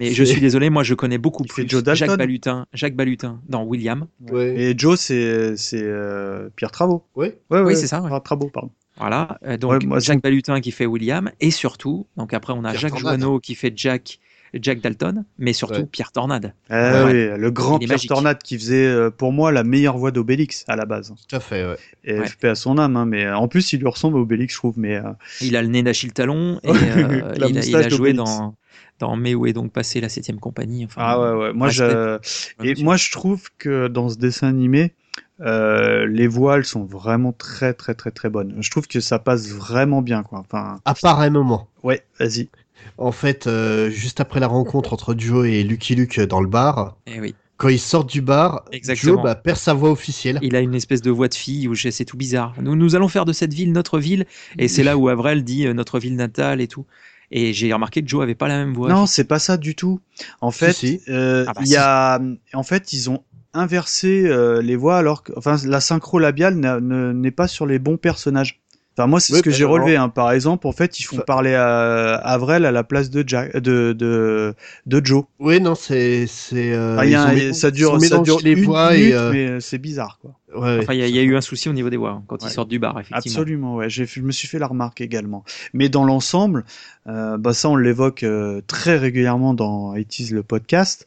Mais je suis désolé, moi je connais beaucoup plus Joe Dalton. Jacques Balutin, Jacques Balutin dans William. Ouais. Et Joe, c'est c'est euh, Pierre Trabot. Ouais. Ouais, ouais, c'est ça, ouais. Pierre Trabot, pardon. Voilà. Euh, donc Ouais, moi, Jacques Balutin qui fait William et surtout, donc après on a Pierre Jacques. Joanneau qui fait Jack Jack Dalton, mais surtout Ouais. Pierre Tornade. Ouais. oui, le grand Pierre magique. Tornade qui faisait euh, pour moi la meilleure voix d'Obélix à la base. Tout à fait, ouais. Et Ouais. FP à son âme, hein, mais euh, en plus il lui ressemble à Obélix, je trouve. Mais euh, Il a le nez d'Achille Talon et euh, il, a, il a joué dans, dans Mais où est donc passé la 7 compagnie. Enfin, ah ouais, ouais. Moi, je... et moi je trouve que dans ce dessin animé, euh, les voiles sont vraiment très très très très bonnes. Je trouve que ça passe vraiment bien, quoi. Enfin, À part un moment. ouais, vas-y. En fait, euh, juste après la rencontre entre Joe et Lucky Luke dans le bar, Eh oui. quand ils sortent du bar, Exactement. Joe bah, perd sa voix officielle. Il a une espèce de voix de fille où c'est tout bizarre. Nous, nous allons faire de cette ville notre ville. Et c'est là où Avril dit euh, notre ville natale et tout. Et j'ai remarqué que Joe avait pas la même voix. Non, c'est pas ça du tout. En fait, si. euh, Ah bah y a, en fait, ils ont inversé euh, les voix alors que, enfin, la synchro labiale n'est pas sur les bons personnages. Enfin, moi, c'est Oui, ce que j'ai relevé. Hein. Par exemple, en fait, ils font Enfin- parler à Avrel à la place de Jack, de de, de Joe. Oui, non, c'est. c'est euh, Enfin, il y a ils ont un- mélangé- ça dure, ça dure les une voix minute, et. euh, mais c'est bizarre, quoi. ouais. Enfin, il y, a- il y a eu un souci au niveau des voix hein, quand Ouais. ils sortent du bar, effectivement. Absolument, ouais. J'ai, je me suis fait la remarque également. Mais dans l'ensemble, euh, bah ça on l'évoque euh, très régulièrement dans IT le podcast.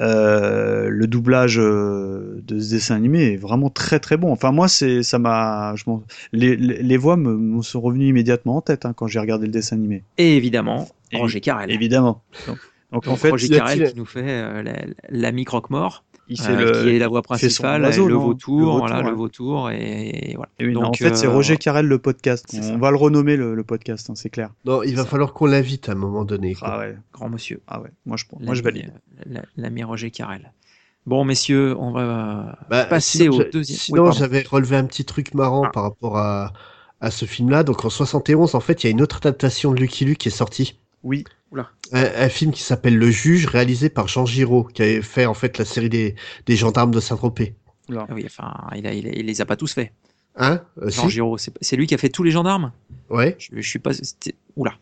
Euh, le doublage euh, de ce dessin animé est vraiment très très bon. Enfin moi c'est ça m'a, je m'en- les, les, les voix me, me sont revenues immédiatement en tête hein, quand j'ai regardé le dessin animé. Et évidemment, Évi- Roger Carrel. Évidemment. Donc, donc, en fait Roger Carrel qui nous fait euh, la- l'ami croque-mort, il fait euh, le, qui est la voix principale, oiseau, le vautour, Le vautour, voilà, ouais. le vautour, et, et voilà. Et oui, non, en Donc, fait c'est euh, Roger Carrel le podcast. c'est On ça. va le renommer le, le podcast, hein, c'est clair. Non, il va ça. falloir qu'on l'invite à un moment donné. quoi. Ah ouais, Grand monsieur. ah ouais. Moi je, moi je L'ami, valide. euh, la- L'ami Roger Carrel. Bon, messieurs, on va Bah, passer sinon, au deuxième. Sinon, j'avais relevé un petit truc marrant Ah. par rapport à, à ce film-là. Donc en 71, en fait, il y a une autre adaptation de Lucky Luke qui est sortie. Oui. Un, un film qui s'appelle Le Juge, réalisé par Jean Giraud, qui avait fait en fait la série des, des gendarmes de Saint-Tropez. Ah oui, enfin, il, a, il, a- il les a pas tous faits. Hein? Euh, Jean si Giraud, c'est lui qui a fait tous les gendarmes? Ouais. je, je suis pas. Oula.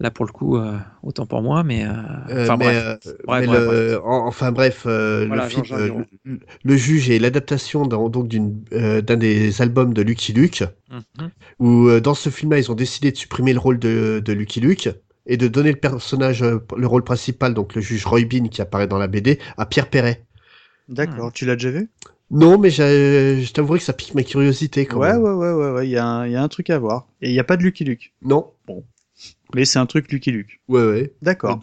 Là, pour le coup, euh, autant pour moi, mais. enfin, bref. euh, le- en- enfin bref, Voilà, le film, euh, le, le juge est l'adaptation d'un- donc d'une euh, d'un des albums de Lucky Luke, Mhm. où euh, dans ce film-là, ils ont décidé de supprimer le rôle de, de Lucky Luke et de donner le personnage, euh, le rôle principal, donc le juge Roy Bean qui apparaît dans la BD, à Pierre Perret. D'accord. Tu l'as déjà vu? Non, mais je t'avouerai que ça pique ma curiosité quand Ouais, même. ouais, ouais, ouais, ouais. Il y, a un- il y a un truc à voir. Et il n'y a pas de Lucky Luke? Non. Mais c'est un truc Lucky Luke. Ouais, ouais. D'accord.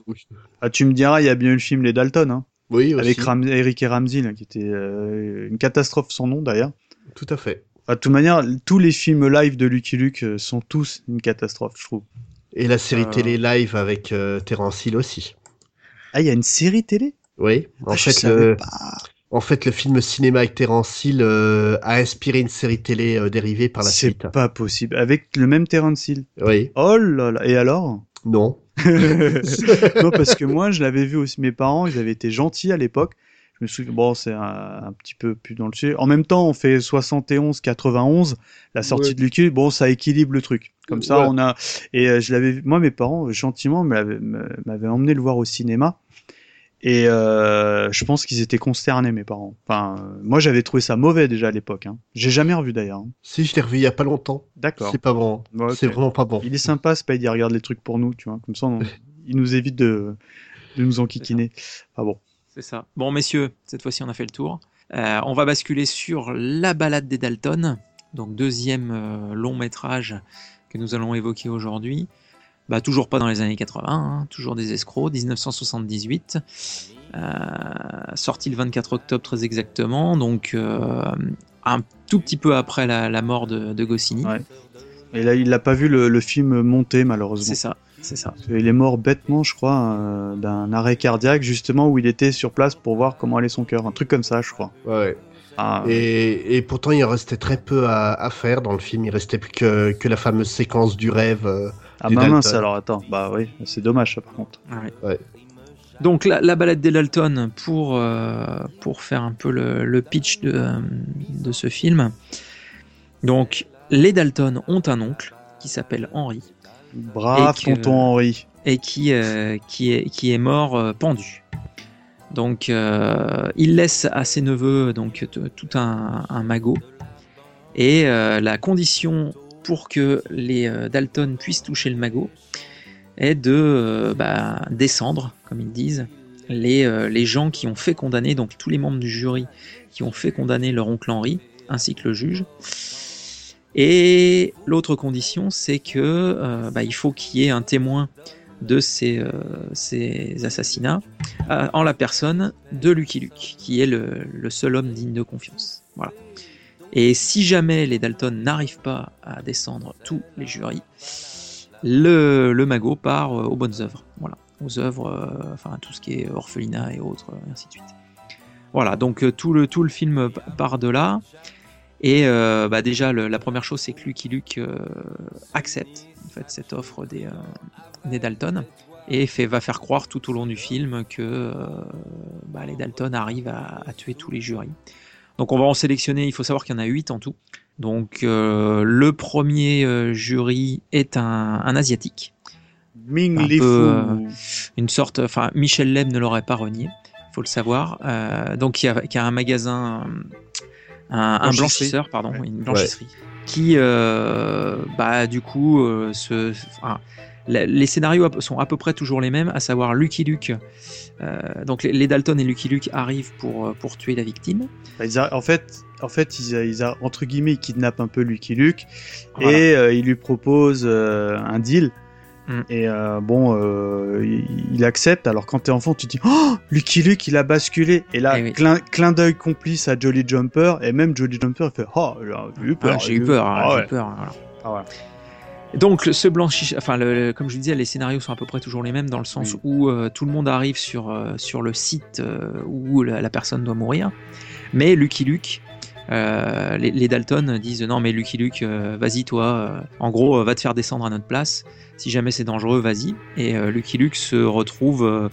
Ah, tu me diras, il y a bien eu le film Les Dalton, hein, Oui, aussi. avec Ram- Eric et Ramsey, là, qui était euh, une catastrophe sans nom d'ailleurs. Tout à fait. Enfin, de toute manière, tous les films live de Lucky Luke euh, sont tous une catastrophe, je trouve. Et la série Euh. télé live avec euh, Terence Hill aussi. Ah, il y a une série télé? Oui. En Ah, je fait, le, pas. En fait, le film cinéma avec Terence Hill euh, a inspiré une série télé euh, dérivée par la C'est suite. pas possible. Avec le même Terence Hill? Oui, Oh là là. Et alors? Non. non, parce que moi, je l'avais vu aussi. Mes parents, ils avaient été gentils à l'époque. Je me souviens, bon, c'est un, un petit peu plus dans le sujet. En même temps, on fait 71, 91, la sortie Ouais. de Lucky, bon, ça équilibre le truc. Comme ça, Ouais. on a, et euh, je l'avais moi, mes parents, gentiment, m'avaient me- m'avaient emmené le voir au cinéma. Et euh, je pense qu'ils étaient consternés, mes parents. Enfin, euh, moi, j'avais trouvé ça mauvais déjà à l'époque. Hein. J'ai jamais revu d'ailleurs. hein. Si, je l'ai revu il y a pas longtemps. D'accord. C'est pas bon. Ok. C'est vraiment pas bon. Il est sympa, Spade, il regarde les trucs pour nous, tu vois. Comme ça, on- il nous évite de, de nous enquiquiner. Ah bon. C'est ça. Bon, messieurs, cette fois-ci, on a fait le tour. Euh, on va basculer sur La balade des Dalton, donc deuxième euh, long métrage que nous allons évoquer aujourd'hui. Bah, toujours pas dans les années 80, hein, toujours des escrocs, 1978. Euh, sorti le 24 octobre très exactement, donc un tout petit peu après la, la mort de, de Goscinny. Ouais. Et là, il n'a pas vu le, le film monter, malheureusement. C'est ça, c'est ça. Qu'il est mort bêtement, je crois, euh, d'un arrêt cardiaque, justement, où il était sur place pour voir comment allait son cœur. Un truc comme ça, je crois. Ouais. Ah, Et, et pourtant, il en restait très peu à, à faire dans le film. Il restait plus que, que la fameuse séquence du rêve. euh, ah du bah mince, alors attends. Bah oui, c'est dommage, ça, par contre. Ouais. Ouais. Donc la, la balade des Dalton pour, euh, pour faire un peu le, le pitch de, euh, de ce film. Donc les Dalton ont un oncle qui s'appelle Henri Brave que- tonton Henri. et qui, euh, qui, est, qui est mort euh, pendu. Donc euh, il laisse à ses neveux donc, tout un, un magot. Et la condition pour que les Dalton puissent toucher le magot, est de bah, descendre, comme ils disent, les, les gens qui ont fait condamner, donc tous les membres du jury qui ont fait condamner leur oncle Henri, ainsi que le juge. Et l'autre condition, c'est que euh, bah, il faut qu'il y ait un témoin de ces, euh, ces assassinats euh, en la personne de Lucky Luke, qui est le, le seul homme digne de confiance. Voilà. Et si jamais les Dalton n'arrivent pas à descendre tous les jurys, le, le magot part aux bonnes œuvres. Voilà. Aux œuvres, enfin tout ce qui est orphelinat et autres, et ainsi de suite. Voilà, donc tout le, tout le film part de là. Et euh, bah, déjà, le- la première chose, c'est que Lucky Luke euh, accepte en fait, cette offre des, euh, des Dalton et fait, va faire croire tout au long du film que bah, les Dalton arrivent à, à tuer tous les jurys. Donc on va en sélectionner, il faut savoir qu'il y en a 8 en tout. Donc le premier jury est un, un asiatique, Ming Un peu, une sorte, enfin Michel Leb ne l'aurait pas renié, faut le savoir. Donc a, qui a un magasin, un, blanchisseur, pardon, Ouais. une blanchisserie, qui euh, bah du coup euh, se, enfin, la- les scénarios sont à peu près toujours les mêmes, à savoir Lucky Luke. euh, donc les, Dalton et Lucky Luke arrivent pour, pour tuer la victime. Bah, ils a- en fait, en fait, ils, a- ils a, entre guillemets, ils kidnappent un peu Lucky Luke Voilà. et euh, ils lui proposent euh, un deal. Mm. Et euh, bon, euh, il, il accepte. Alors quand t'es enfant, tu te dis, oh, Lucky Luke, il a basculé. Et là, Eh oui. clin, clin d'œil complice à Jolly Jumper. Et même Jolly Jumper, il fait, oh, j'ai eu peur. Ah, j'ai eu peur, hein, Ah j'ai ouais. eu peur. voilà. Ah ouais. Donc ce blanchisseur, enfin le- le- comme je vous disais, les scénarios sont à peu près toujours les mêmes dans le sens Oui. où euh, tout le monde arrive sur, euh, sur le site euh, où la, la personne doit mourir, mais Lucky Luke, euh, les, Dalton disent non mais Lucky Luke, euh, vas-y toi, euh, en gros va te faire descendre à notre place, si jamais c'est dangereux, vas-y. Et Lucky Luke se retrouve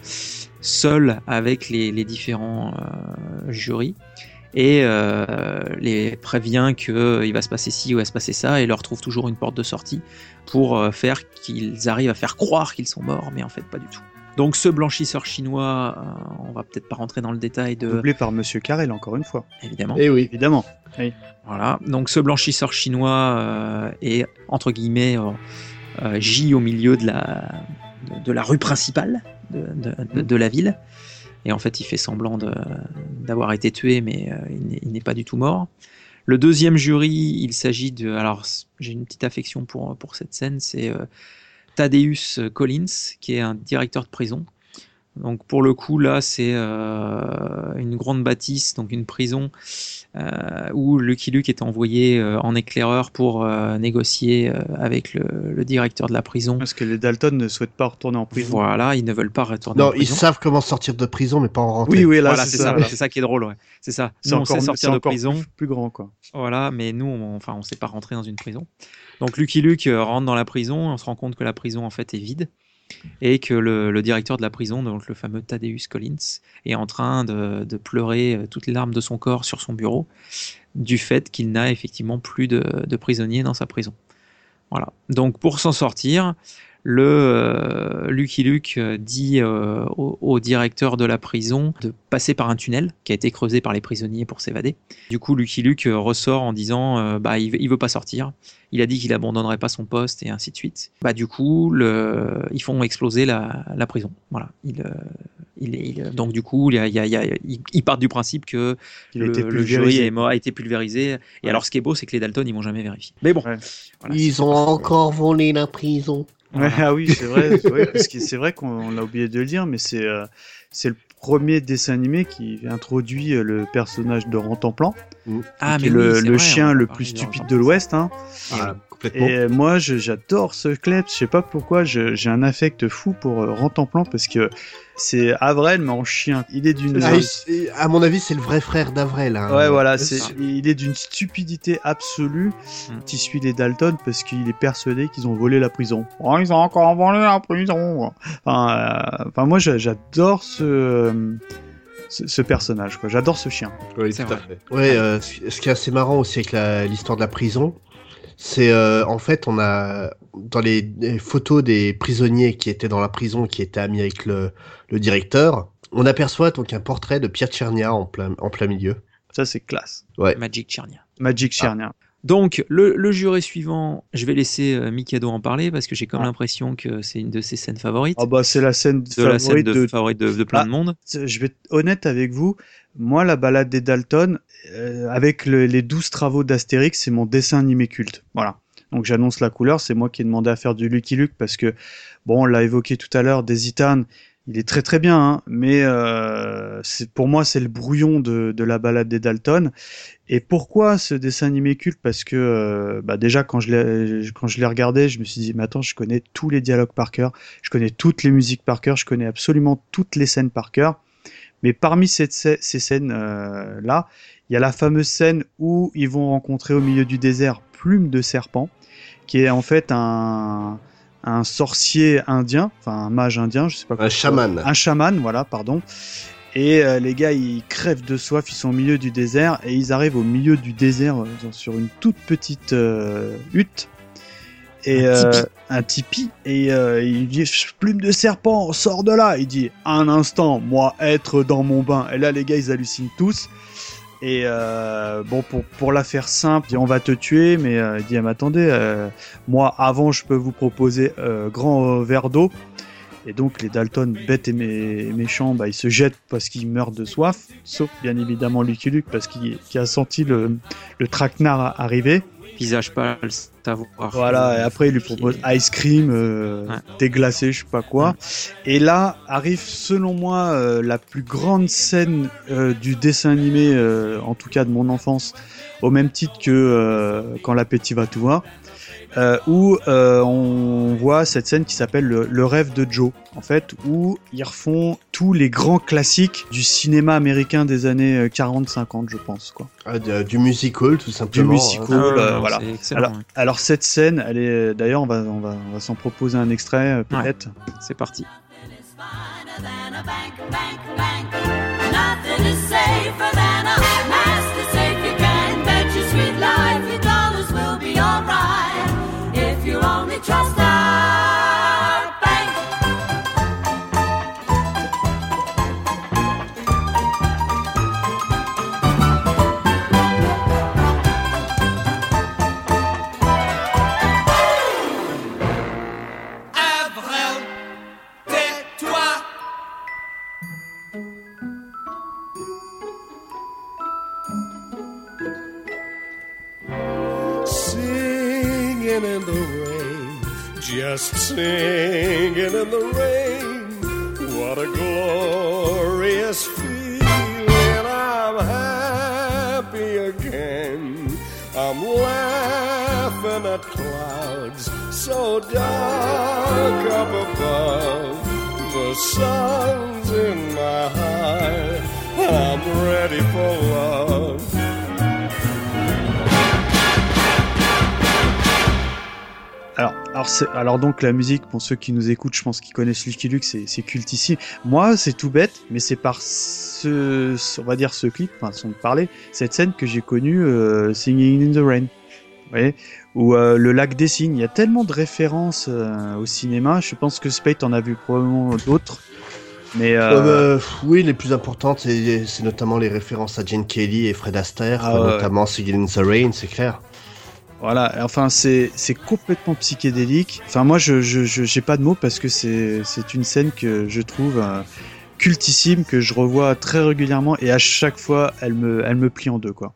seul avec les, différents jurys et les prévient qu'il va se passer ci ou va se passer ça et leur trouve toujours une porte de sortie pour faire qu'ils arrivent à faire croire qu'ils sont morts, mais en fait pas du tout. Donc ce blanchisseur chinois, euh, on va peut-être pas rentrer dans le détail de Doublé par Monsieur Carrel, encore une fois. évidemment. Eh oui. Évidemment. Voilà. Donc ce blanchisseur chinois euh, est entre guillemets euh, euh, J au milieu de la de, de la rue principale de, de- de- de la ville. Et en fait, il fait semblant d'avoir été tué, mais euh, il n'est- pas du tout mort. Le deuxième jury, il s'agit de. Alors, j'ai une petite affection pour, pour cette scène, c'est euh, Thaddeus Collins, qui est un directeur de prison. Donc, pour le coup, là, c'est euh, une grande bâtisse, donc une prison euh, où Lucky Luke est envoyé euh, en éclaireur pour euh, négocier euh, avec le, le directeur de la prison. Parce que les Dalton ne souhaitent pas retourner en prison. Voilà, ils ne veulent pas retourner en Non, ils prison. savent comment sortir de prison, mais pas en rentrer. Oui, oui, là, voilà, c'est ça, ça. c'est ça qui est drôle, ouais. C'est ça. Nous, on encore, sait c'est sortir de prison, plus, plus grand, quoi. voilà, mais nous, on, enfin, on sait pas rentrer dans une prison. Donc Lucky Luke rentre dans la prison, on se rend compte que la prison en fait est vide et que le, directeur de la prison, donc le fameux Thaddeus Collins, est en train de, de pleurer euh, toutes les larmes de son corps sur son bureau du fait qu'il n'a effectivement plus de, de prisonniers dans sa prison. Voilà. Donc pour s'en sortir, le euh, Lucky Luke euh, dit euh, au, au directeur de la prison de passer par un tunnel qui a été creusé par les prisonniers pour s'évader. Du coup, Lucky Luke ressort en disant euh, bah il, veut- il veut pas sortir. Il a dit qu'il abandonnerait pas son poste et ainsi de suite. Bah du coup, le, ils font exploser la, la prison. Voilà. Il, euh, il, il- donc du coup, il, y a- il y a- il y a- ils- ils partent du principe que le, jury est mort, a été pulvérisé. Et alors, ce qui est beau, c'est que les Dalton, ils vont jamais vérifier. Mais bon, Ouais. Voilà, Ils ont encore volé la prison. Ouais, ah oui, c'est vrai. c'est vrai, parce que c'est vrai qu'on l'a oublié de le dire, mais c'est euh, c'est le premier dessin animé qui introduit euh, le personnage de Rentemplan, Ah, qui est mais le, oui, c'est le vrai, chien a le plus de stupide de l'Ouest. Hein. Ah, complètement. Et euh, moi, je- j'adore ce kleps. Je sais pas pourquoi, je- j'ai un affect fou pour euh, Rentemplan parce que c'est Avrel mais en chien. Il est d'une Ah, il- à mon avis, c'est le vrai frère d'Avrel. hein. Ouais, voilà, c'est il est d'une stupidité absolue. Mm. Qui suit les Dalton parce qu'il est persuadé qu'ils ont volé la prison. Oh, ils ont encore volé la prison. Enfin, euh, enfin moi, j'a- j'adore ce, euh, ce, personnage, quoi. J'adore ce chien. Oui, C'est tout à fait. Ouais, euh, ce ce qui est assez marrant aussi avec la- l'histoire de la prison, c'est euh, en fait on a dans les, les photos des prisonniers qui étaient dans la prison, qui étaient amis avec le, le directeur, on aperçoit donc un portrait de Pierre Tchernia en plein en plein milieu. Ça, c'est classe. Magic Chernia. Magic Chernia. Donc, le, le jury suivant, je vais laisser euh, Mikado en parler parce que j'ai comme Ah. l'impression que c'est une de ses scènes favorites. Ah bah c'est la scène de la scène de, de, favorite de, de plein Ah. de monde. je vais être honnête avec vous. Moi, la balade des Dalton, euh, avec le- les 12 travaux d'Astérix, c'est mon dessin animé culte. Voilà. Donc j'annonce la couleur. C'est moi qui ai demandé à faire du Lucky Luke parce que, bon, on l'a évoqué tout à l'heure, Daisy Town, il est très très bien, hein, mais euh, pour moi c'est le brouillon de, de la balade des Dalton. Et pourquoi ce dessin animé culte? Parce que euh, bah déjà quand je quand je l'ai regardé, je me suis dit mais attends, je connais tous les dialogues par cœur, je connais toutes les musiques par cœur, je connais absolument toutes les scènes par cœur. Mais parmi cette, ces scènes euh, là, il y a la fameuse scène où ils vont rencontrer au milieu du désert Plume de serpent, qui est en fait un un sorcier indien, enfin un mage indien, je sais pas Un chaman. un chaman, voilà, pardon. Et euh, les gars, ils crèvent de soif, ils sont au milieu du désert et ils arrivent au milieu du désert euh, sur une toute petite euh, hutte et Un euh, tipi. un tipi et euh, il dit plume de serpent, sors de là. Il dit un instant, moi être dans mon bain. Et là, les gars, ils hallucinent tous. Et euh, bon, pour, pour la faire simple, il dit, on va te tuer, mais euh, il dit, ah, mais attendez, euh, moi avant, je peux vous proposer euh, grand euh, verre d'eau. Et donc les Dalton, bêtes et, mé- et méchants, bah, ils se jettent parce qu'ils meurent de soif, sauf bien évidemment Lucky Luke parce qu'il qui a senti le, le traquenard arriver. Visage pas le savoir. Voilà, et après il lui propose ice cream, euh, Ouais. déglacé, je sais pas quoi. Et là arrive selon moi euh, la plus grande scène euh, du dessin animé, euh, en tout cas de mon enfance, au même titre que quand l'appétit va tout voir. Euh, où euh, on voit cette scène qui s'appelle le, le rêve de Joe, en fait, où ils refont tous les grands classiques du cinéma américain des années euh, 40-50, je pense, quoi. Ah, du, du musical, tout simplement. musical. Ah, Cool, euh, non, voilà. Alors, cette scène, elle est d'ailleurs, on va, on va, on va s'en proposer un extrait euh, peut-être. c'est parti. Nothing is safer than a Singing in the rain, just singing in the rain. What a glorious feeling! I'm happy again. I'm laughing at clouds so dark up above. The sun's in my heart. I'm ready for love. Alors, alors, c'est- alors donc la musique, pour ceux qui nous écoutent, je pense qu'ils connaissent Lucky Luke, c'est ici. Moi, c'est tout bête, mais c'est par ce, on va dire ce clip, enfin son parler, cette scène que j'ai connue euh, Singing in the Rain. Vous voyez? Ou euh, le lac des signes. Il y a tellement de références euh, au cinéma. Je pense que Spade en a vu probablement d'autres. Mais euh, Euh, bah, oui, les plus importantes, c'est notamment les références à Jane Kelly et Fred Astaire, Ah ouais. notamment Singing in the Rain, c'est clair. Voilà, enfin c'est complètement psychédélique. Enfin moi je je je- j'ai pas de mots parce que c'est c'est une scène que je trouve euh, cultissime que je revois très régulièrement et à chaque fois elle me elle me plie en deux quoi.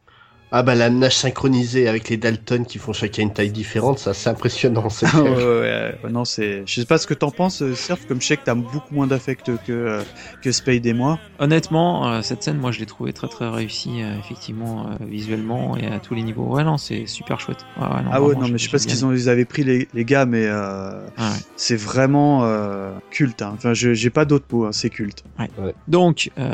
Ah bah la nage synchronisée avec les Dalton qui font chacun une taille différente, ça c'est impressionnant. c'est Ah ouais, ouais, ouais, non c'est je sais pas ce que t'en penses euh, Surf comme je sais que t'as beaucoup moins d'affect que euh, que Spade et moi. Honnêtement, euh, cette scène, moi, je l'ai trouvée très très réussie, effectivement, visuellement et à tous les niveaux. Ouais, non, c'est super chouette. Ouais, ouais, non, ah ouais non mais je sais pas ce qu'ils ont ils avaient pris les, les gars mais euh, Ah ouais. c'est vraiment euh, culte. Hein. Enfin je j'ai pas d'autres mots hein, c'est culte. Donc, euh,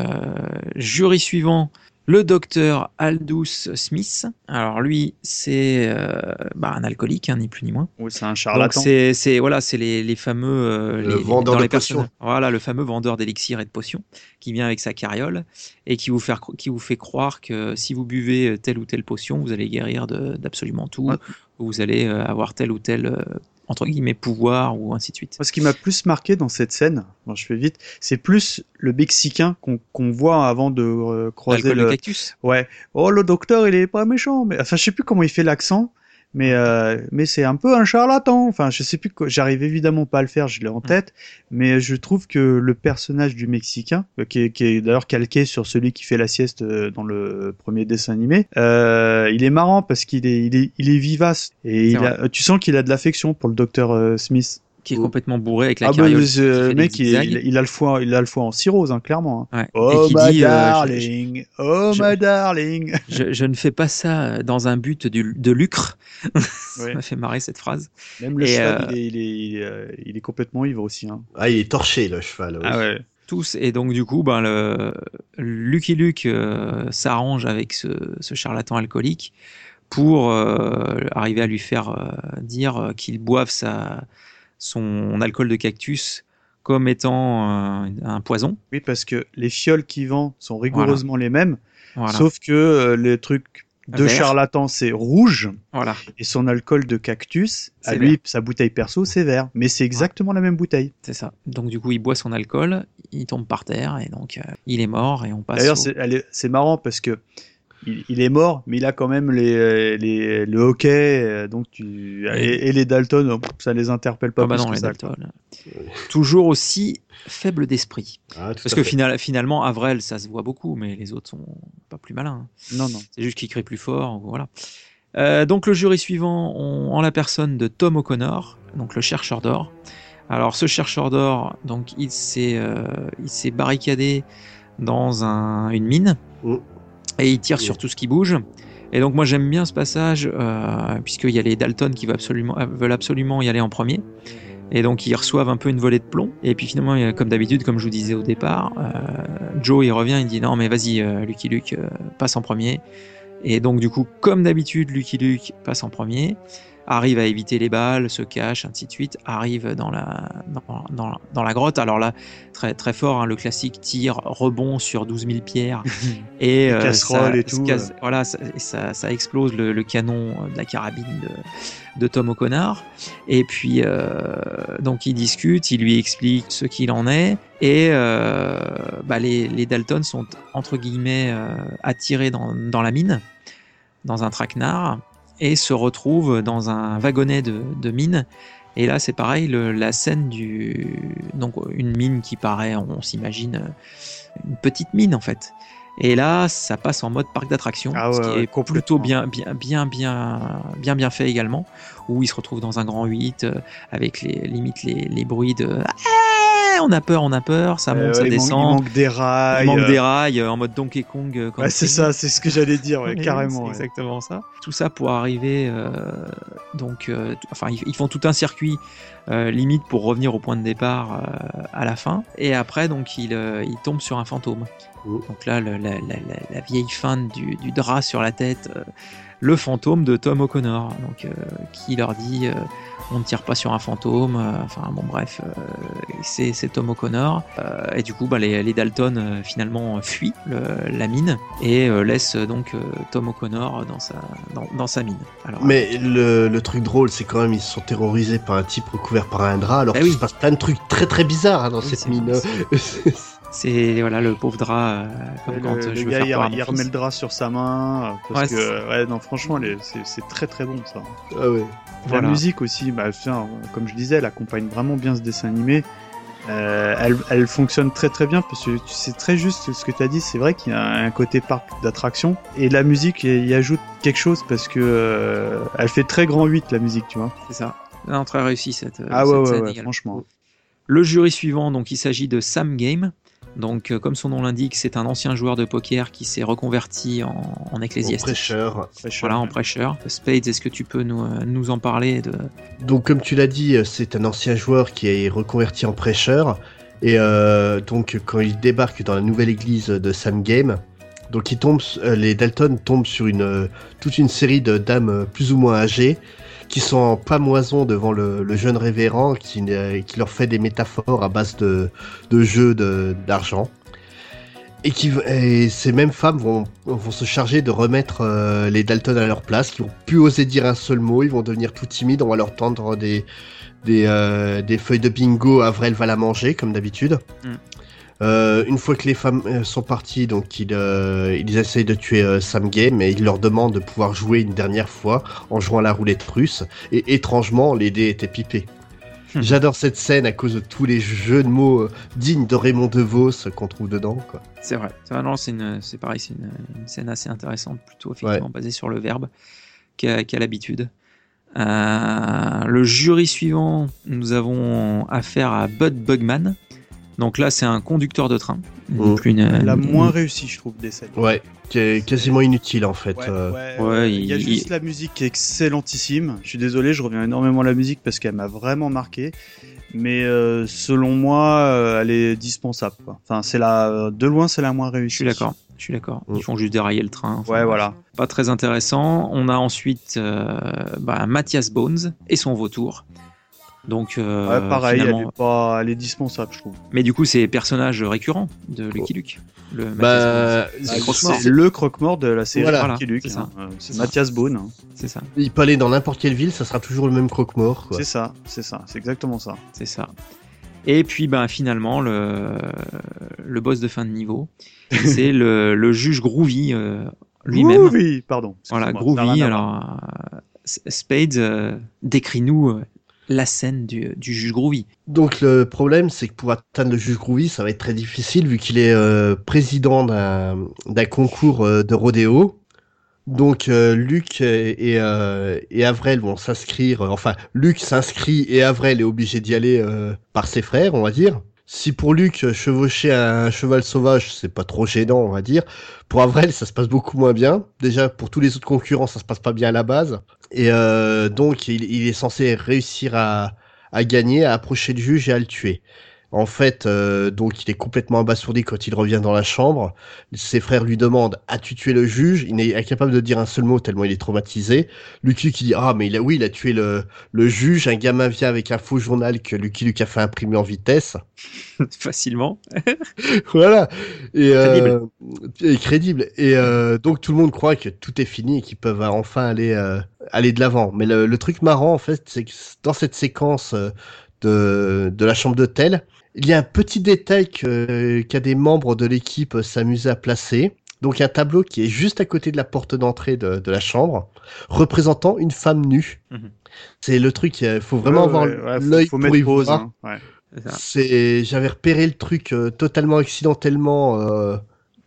jury suivant, le docteur Aldous Smith. Alors lui, c'est euh, bah, un alcoolique, hein, ni plus ni moins. Oui c'est un Donc charlatan. c'est c'est voilà, c'est les, les fameux euh, Le les, les- vendeur dans de les potions. Voilà, le fameux vendeur d'élixir et de potions qui vient avec sa carriole et qui vous fait qui vous fait croire que si vous buvez telle ou telle potion, vous allez guérir de- d'absolument tout. Ouais. Vous allez euh, avoir tel ou tel euh, entre guillemets pouvoir ou ainsi de suite. Ce qui m'a plus marqué dans cette scène, bon, je fais vite, c'est plus le Mexicain qu'on qu'on voit avant de euh, croiser le. de cactus. Ouais. Oh, le docteur, il est pas méchant, mais enfin, je sais plus comment il fait l'accent, mais euh, mais c'est un peu un charlatan. Enfin, je sais plus. quoi- J'arrive évidemment pas à le faire, je l'ai en tête, mais je trouve que le personnage du Mexicain, euh, qui est, qui est d'ailleurs calqué sur celui qui fait la sieste euh, dans le premier dessin animé, euh, il est marrant parce qu'il est il est il est vivace et il a, tu sens qu'il a de l'affection pour le docteur euh, Smith. Qui est complètement bourré avec la Ah bah, carriole. le qui fait des mec, il, zigzags. il, il a le foie, il a le foie en cirrhose, hein, clairement. hein. Ouais. Oh Et qui my dit, euh, darling, oh je- my darling. je, je ne fais pas ça dans un but du- de lucre. Ouais. Ça m'a fait marrer cette phrase. Même le Et, cheval, euh, il, est, il, est, il, est, euh, il est complètement ivre aussi. Hein. Ah, il est torché, le cheval. oui. Ah ouais. tous et donc du coup ben le Lucky Luke euh, s'arrange avec ce, ce charlatan alcoolique pour euh, arriver à lui faire euh, dire euh, qu'il boive sa son alcool de cactus comme étant euh, un poison Oui, parce que les fioles qu'il vend sont rigoureusement les mêmes, voilà sauf que euh, les trucs de Vert. charlatan, c'est rouge, voilà et son alcool de cactus, à lui, vert. sa bouteille perso, c'est vert. Mais c'est exactement la même bouteille. c'est ça donc du coup il boit son alcool il tombe par terre et donc euh, il est mort et on passe D'ailleurs, au- c'est marrant parce que il, il est mort, mais il a quand même les, les le hockey, euh, donc tu et, et les Dalton, oh, ça les interpelle pas Ah bah plus non, que les ça. Dalton. Toujours aussi faible d'esprit. Ah, Parce que final- finalement, Avril, ça se voit beaucoup, mais les autres sont pas plus malins. Non, non. C'est juste qu'ils crient plus fort. Voilà. Euh, donc le jury suivant, on- en la personne de Tom O'Connor, donc le chercheur d'or. Alors ce chercheur d'or, donc il s'est euh, il s'est barricadé dans un- une mine Mm. Et il tire Oui. sur tout ce qui bouge. Et donc moi j'aime bien ce passage euh, puisqu'il y a les Dalton qui veulent absolument, euh, veulent absolument y aller en premier. Et donc ils reçoivent un peu une volée de plomb. Et puis finalement, comme d'habitude, comme je vous disais au départ, euh, Joe il revient, il dit non mais vas-y euh, Lucky Luke, passe en premier. Et donc du coup, comme d'habitude, Lucky Luke passe en premier, arrive à éviter les balles, se cache, ainsi de suite, arrive dans la, dans, dans- dans la grotte. Alors là, très, très fort, hein, le classique tir, rebond sur 12 000 pierres. et casseroles ça- et tout, ça- voilà, ça, ça, ça explose le, le canon de la carabine de, de Tom O'Connor. Et puis, euh, donc, il discute, il lui explique ce qu'il en est. Et euh, bah, les, les Dalton sont, entre guillemets, euh, attirés dans, dans la mine, dans un traquenard, et se retrouvent dans un wagonnet de, de mine. Et là, c'est pareil, le- la scène du. Donc, une mine qui paraît, on s'imagine, euh, une petite mine en fait. Et là, ça passe en mode parc d'attraction, Ah ce qui ouais, est plutôt bien, bien, bien, bien, bien, bien fait également, où il se retrouve dans un grand 8 euh, avec les limite les, les bruits de on a peur, on a peur, ça Euh, monte, ça il, manque, il descend, manque des rails. il manque euh, des rails euh, en mode Donkey Kong. euh, Ouais, c'est ça, c'est ce que j'allais dire, ouais, carrément. C'est ouais. exactement ça. Tout ça pour arriver, euh, donc, euh, enfin, ils, font tout un circuit euh, limite pour revenir au point de départ euh, à la fin. Et après, donc, ils euh, ils tombent sur un fantôme. Mmh. Donc là, la, la- la- la vieille fin du, du drap sur la tête, euh, le fantôme de Tom O'Connor, donc euh, qui leur dit euh, on ne tire pas sur un fantôme. euh, Enfin bon, bref, euh, c'est c'est Tom O'Connor. Euh, et du coup, bah, les, les Dalton euh, finalement fuient le- la mine et euh, laissent donc euh, Tom O'Connor dans sa dans, dans sa mine. Alors, Mais le, le truc drôle, c'est quand même ils sont terrorisés par un type recouvert par un drap, alors Bah qu'il oui. se passe plein de trucs très très bizarres hein, dans Oui, cette mine. c'est voilà le pauvre drap, euh, comme Ouais, quand le, euh, le je veux gars, faire il, il fils. remet le drap sur sa main. Parce Ouais, que, ouais, non, franchement, les- c'est c'est très très bon ça. ah ouais. Voilà. La musique aussi, bah, comme je disais, elle accompagne vraiment bien ce dessin animé. Euh, elle, elle fonctionne très très bien parce que tu sais très juste ce que tu as dit. C'est vrai qu'il y a un côté parc d'attraction et la musique y ajoute quelque chose parce que euh, elle fait très grand 8 la musique, tu vois. C'est ça. Non, très réussi cette, Ah cette ouais, ouais, scène ouais, également. franchement. Le jury suivant, donc il s'agit de Sam Game. Donc, euh, comme son nom l'indique, c'est un ancien joueur de poker qui s'est reconverti en, en ecclésiastique. prêcheur. Très cher. Voilà, en prêcheur. Spades, est-ce que tu peux nous, euh, nous en parler de... Donc comme tu l'as dit, euh, c'est un ancien joueur qui est reconverti en prêcheur. Et euh, donc quand il débarque dans la nouvelle église de Sam Game, donc il tombe, les Dalton tombent sur une toute une série de dames plus ou moins âgées qui sont en pamoison devant le, jeune révérend qui, leur fait des métaphores à base de, jeux d'argent. Et, qui, ces mêmes femmes vont, se charger de remettre euh, les Dalton à leur place, qui vont plus oser dire un seul mot, ils vont devenir tout timides, on va leur tendre des, euh, feuilles de bingo, Avril va la manger, comme d'habitude. Mm. Euh, une fois que les femmes euh, sont parties, donc ils, euh, ils essayent de tuer euh, Sam Game et ils leur demandent de pouvoir jouer une dernière fois en jouant à la roulette russe. Et étrangement, les dés étaient pipés. Hmm. J'adore cette scène à cause de tous les jeux de mots dignes de Raymond DeVos qu'on trouve dedans. C'est vrai. C'est pareil, c'est une, une scène assez intéressante, plutôt effectivement basée sur le verbe qu'a qu'a l'habitude. Le jury suivant, nous avons affaire à Bud Bugman. Donc là, c'est un conducteur de train. Mm. plus une- La une- moins réussie, je trouve, des scènes. Ouais, qui est quasiment inutile en fait. Ouais, euh. ouais, ouais, il y a il- juste il- la musique qui est excellentissime. Je suis désolé, je reviens énormément à la musique parce qu'elle m'a vraiment marqué. Mais euh, selon moi, euh, elle est dispensable. quoi. Enfin, c'est la de loin, c'est la moins réussie. Je suis d'accord. Je suis d'accord. Ils Mm. font juste dérailler le train. Enfin, Ouais, voilà. Pas très intéressant. On a ensuite euh, bah, Mathias Bones et son vautour. Donc, euh, Ouais, pareil, elle finalement- est pas, elle est dispensable, je trouve. Mais du coup, c'est personnage récurrent de Lucky Luke. Le. Bah, C'est Ah, le croque-mort de la série Voilà. Lucky Luke. C'est ça. hein. C'est. Mathias Bone. hein. C'est ça. il peut aller dans n'importe quelle ville, ça sera toujours le même croque-mort. quoi. C'est ça, c'est ça, c'est exactement ça. C'est ça. Et puis, ben, finalement, le, le boss de fin de niveau, c'est le, le juge Groovy euh, lui-même. Oui, pardon. Voilà, Groovy. Alors, euh, Spades, euh, décris-nous euh, la scène du, juge Groovy. Donc le problème, c'est que pour atteindre le juge Groovy, ça va être très difficile vu qu'il est euh, président d'un concours euh, de rodéo. Donc euh, Luc et, et, et Avril vont s'inscrire. Enfin, Luc s'inscrit et Avril est obligé d'y aller par ses frères, on va dire. Si pour Luc, chevaucher un cheval sauvage, c'est pas trop gênant, on va dire. Pour Avril, ça se passe beaucoup moins bien. Déjà, pour tous les autres concurrents, ça se passe pas bien à la base. Et euh, donc, il, est censé réussir à gagner, à approcher le juge et à le tuer. En fait, euh, donc il est complètement abasourdi quand il revient dans la chambre. Ses frères lui demandent As-tu tué le juge? Il n'est incapable de dire un seul mot tellement il est traumatisé. Lucky il dit Ah, mais il a, oui, il a tué le, le juge. Un gamin vient avec un faux journal que Lucky Luke a fait imprimer en vitesse. Facilement. voilà. Et, euh, Crédible. et crédible. Et euh, donc tout le monde croit que tout est fini et qu'ils peuvent enfin aller euh, aller de l'avant. Mais le, le truc marrant en fait, c'est que dans cette séquence euh, de de la chambre d'hôtel, il y a un petit détail que qu'un des membres de l'équipe s'amusait à placer. Donc un tableau qui est juste à côté de la porte d'entrée de, de la chambre, représentant une femme nue. Mhm. C'est le truc, il faut vraiment Ouais, avoir ouais, ouais, faut- l'œil faut pour y pause. voir. hein. C'est, j'avais repéré le truc euh, totalement accidentellement, euh,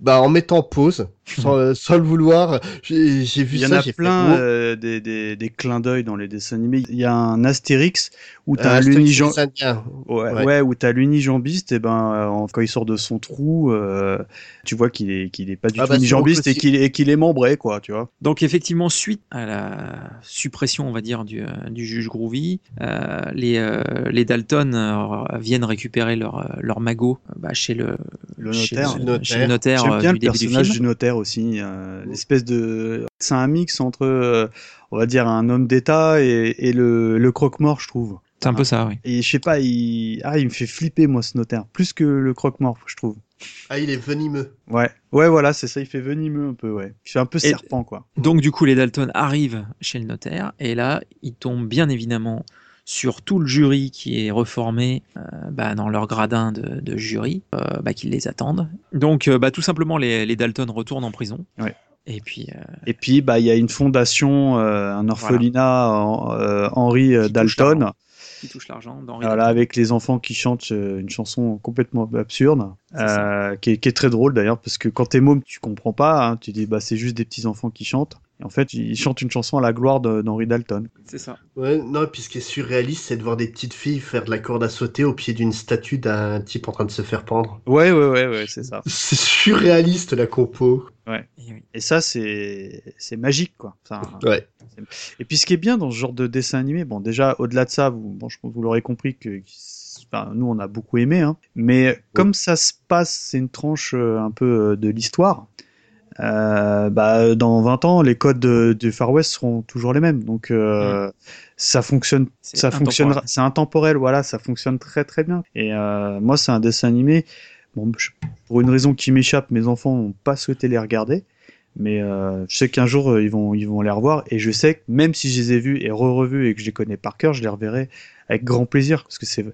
bah en mettant pause, sans, euh, sans le vouloir. J'ai, vu Il y en ça, a plein fait, oh, euh, des, des, des clins d'œil dans les dessins animés. Il y a un Astérix où t'as euh, un Astérix l'unijam- les Indiens. Ouais, Ouais. ouais, où t'as l'unijambiste, et ben euh, en- quand il sort de son trou, euh, tu vois qu'il est qu'il est pas du Ah tout bah, unijambiste et qu'il est qu'il est membré, quoi, tu vois. Donc effectivement, suite à la suppression, on va dire, du, du juge Groovy, euh, les, euh, les Dalton euh, viennent récupérer leur, leur magot bah, chez le, Le chez notaire. le- chez le notaire J'aime bien du le début du personnage film. du notaire aussi, euh, l'espèce de, c'est un mix entre, euh, on va dire un homme d'État et, et le, le croque-mort, je trouve. C'est un peu ça, oui. Et je sais pas, il, ah, il me fait flipper moi ce notaire, plus que le croque-mort, je trouve. Ah, il est venimeux. Ouais, ouais, voilà, c'est ça, il fait venimeux un peu, ouais. Il fait un peu Et- serpent, quoi. Donc du coup, les Dalton arrivent chez le notaire et là, ils tombent bien évidemment sur tout le jury qui est reformé euh, bah, dans leur gradin de, de jury, euh, bah, qui les attendent. Donc euh, bah, tout simplement, les, les Dalton retournent en prison. Ouais. Et puis, euh, Et puis, bah, il y a une fondation, euh, un orphelinat, en- euh, Henri euh, Qui touche Dalton. l'argent. qui Voilà, Dalton. avec les enfants qui chantent une chanson complètement absurde, qui, est, qui est très drôle d'ailleurs, parce que quand t'es môme, tu comprends pas, hein, tu dis bah c'est juste des petits enfants qui chantent. Et en fait, ils chantent une chanson à la gloire d'Henri Dalton. C'est ça. Ouais, non, puis ce qui est surréaliste, c'est de voir des petites filles faire de la corde à sauter au pied d'une statue d'un type en train de se faire pendre. Ouais, ouais, ouais, ouais, c'est ça. C'est surréaliste la compo. Et oui. Et ça, c'est c'est magique, quoi. Enfin, Ouais. Et puis ce qui est bien dans ce genre de dessin animé, bon déjà au-delà de ça, vous, bon, je pense que vous l'aurez compris que enfin, nous on a beaucoup aimé, hein, mais comme ça se passe, c'est une tranche euh, un peu euh, de l'histoire. Euh, bah, dans 20 ans, les codes de- du Far West seront toujours les mêmes, donc euh, ça fonctionne, ça fonctionnera, c'est intemporel, voilà, ça fonctionne très très bien. Et euh, moi, c'est un dessin animé. Bon, je- pour une raison qui m'échappe, mes enfants n'ont pas souhaité les regarder. Mais euh, je sais qu'un jour euh, ils vont ils vont les revoir et je sais que même si je les ai vus et re-revus et que je les connais par cœur, je les reverrai avec grand plaisir parce que c'est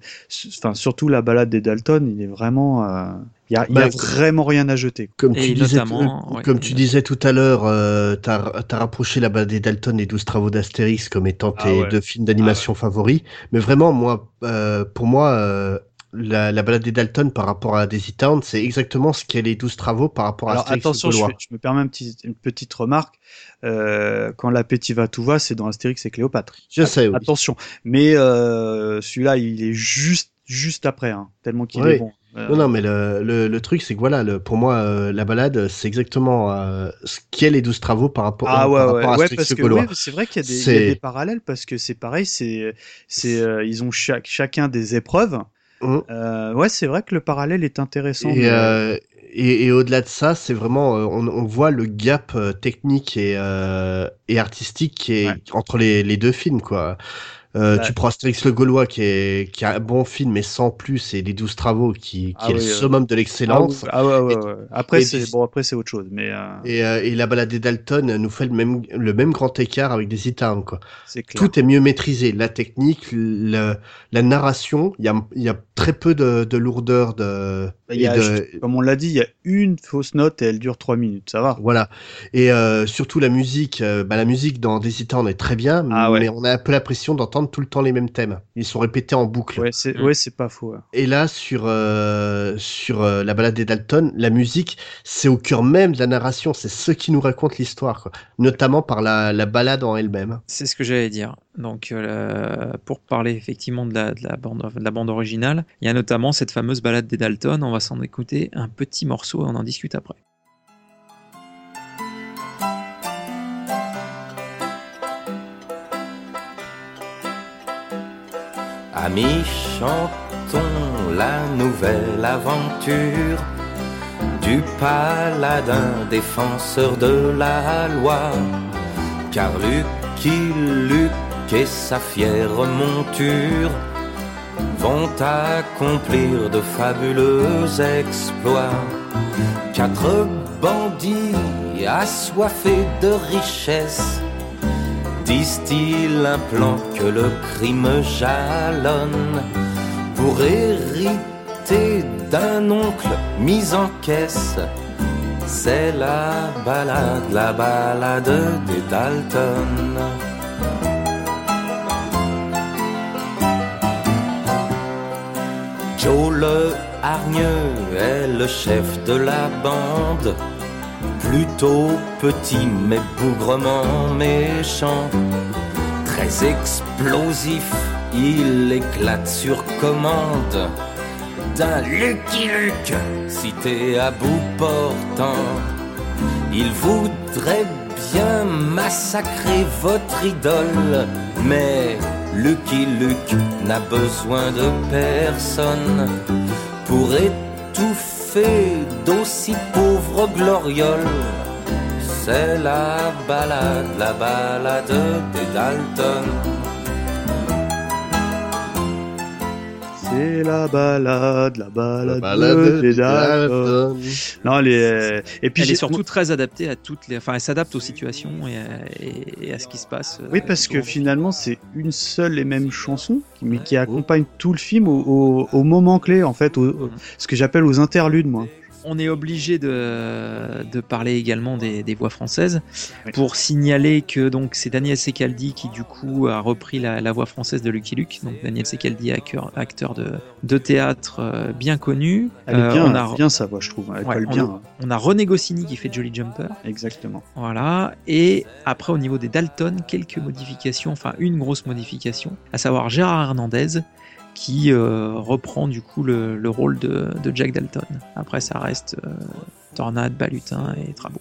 enfin surtout la balade des Dalton, il est vraiment euh, il y a, il y a Bah, vraiment rien à jeter. Comme Et tu disais, euh, ouais. comme tu disais tout à l'heure, euh, t'as as rapproché la balade des Dalton et 12 travaux d'Astérix comme étant Ah tes ouais. deux films d'animation favoris. Mais vraiment, moi, euh, pour moi, euh, la, la balade des Dalton par rapport à Daisy Town, c'est exactement ce qu'est les 12 travaux par rapport à Astérix attention, je, me permets un petit- une petite remarque. Euh, quand l'appétit va tout va, c'est dans Astérix et Cléopâtre. Je sais, oui. Attention, mais euh, celui-là, il est juste juste après, hein, tellement qu'il Oui. est bon. Euh, Non, non, mais le, le, le truc, c'est que voilà, le, pour moi, euh, la balade, c'est exactement euh, ce qu'est les 12 travaux par rapport, Ah ouais, par ouais, rapport à ouais, parce que oui, c'est vrai qu'il y, a des- il y a des parallèles parce que c'est pareil, c'est c'est euh, ils ont chaque, chacun des épreuves. Mhm. Euh, ouais, c'est vrai que le parallèle est intéressant. Et, euh, euh, et, et au-delà de ça, c'est vraiment, on, on voit le gap technique et, et artistique qui est Ouais. entre les, les deux films, quoi. Euh, Ouais. Tu prends Astérix le Gaulois qui est, qui est un bon film mais sans plus et les 12 travaux qui, qui Ah est le euh. summum de ah, l'excellence. ah ouais, ouais, ouais. Après c'est bon, après c'est autre chose, mais euh, Et, euh, et la balade des Dalton nous fait le même, le même grand écart avec des Town, quoi. c'est clair. Tout est mieux maîtrisé. La technique, le, la narration, il y a, il y a très peu de, de lourdeur de, y a, de- comme on l'a dit, il y a une fausse note et elle dure trois minutes, ça va. Voilà. Et euh, surtout la musique, bah, la musique dans Town est très bien, Ah mais on a un peu l'impression d'entendre tout le temps les mêmes thèmes. Ils sont répétés en boucle. Ouais, c'est Mm. ouais, pas faux. ouais. Et là, sur euh, sur euh, la balade des Dalton, la musique, c'est au cœur même de la narration. C'est ce qui nous raconte l'histoire, notamment par la, la balade en elle-même. C'est ce que j'allais dire. Donc, euh, pour parler effectivement de la, de, la bande, de la bande originale, il y a notamment cette fameuse balade des Dalton. On va s'en écouter un petit morceau et on en discute après. Amis, chantons la nouvelle aventure du paladin défenseur de la loi. Car Lucky Luke et sa fière monture vont accomplir de fabuleux exploits. Quatre bandits assoiffés de richesse disent-ils un plan que le crime jalonne pour hériter d'un oncle mis en caisse. C'est la balade, la balade des Dalton. Joe le hargneux est le chef de la bande, plutôt petit mais bougrement méchant, très explosif, il éclate sur commande d'un Lucky Luke cité à bout portant. Il voudrait bien massacrer votre idole, mais Lucky Luke n'a besoin de personne pour étouffer d'aussi pauvres glorioles. C'est la balade, la balade des Dalton. C'est la balade, la balade, La balade des des Dalton. Dalton. Non, les et puis Elle est surtout très adaptée à toutes les. Enfin, elle s'adapte aux situations et à, et- et à ce qui se passe. euh, Oui, parce que finalement, c'est une seule et même chanson, mais qui accompagne tout le film au, au, au moment clé, en fait, au, au- ce que j'appelle aux interludes, moi. On est obligé de, de parler également des, des voix françaises Oui. pour signaler que donc c'est Daniel Secaldi qui du coup a repris la, la voix française de Lucky Luke. Donc Daniel Secaldi, acteur, acteur de, de théâtre euh, bien connu. Elle est Euh, bien, on a, bien sa voix, je trouve. Elle Ouais, colle on bien. on a René Goscinny qui fait Jolly Jumper. Exactement. Voilà. Et après, au niveau des Dalton, quelques modifications, enfin une grosse modification, à savoir Gérard Hernandez qui euh, reprend du coup le, le rôle de, Jack Dalton. Après, ça reste euh, Tornade, Balutin et Trabot.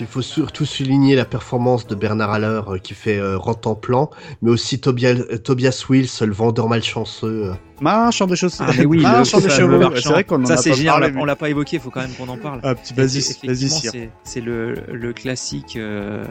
Il faut surtout souligner la performance de Bernard Haller euh, qui fait euh, plan, mais aussi Tobias, Tobias Wills, le vendeur malchanceux. Euh. Marchand de chaussures. Ah, mais oui, le Marchand de fameux chevaux. marchand. C'est vrai qu'on Ça, c'est génial, on parlé. l'a- on l'a pas évoqué, il faut quand même qu'on en parle. Ah, petit Cyr. c'est- le, le classique euh,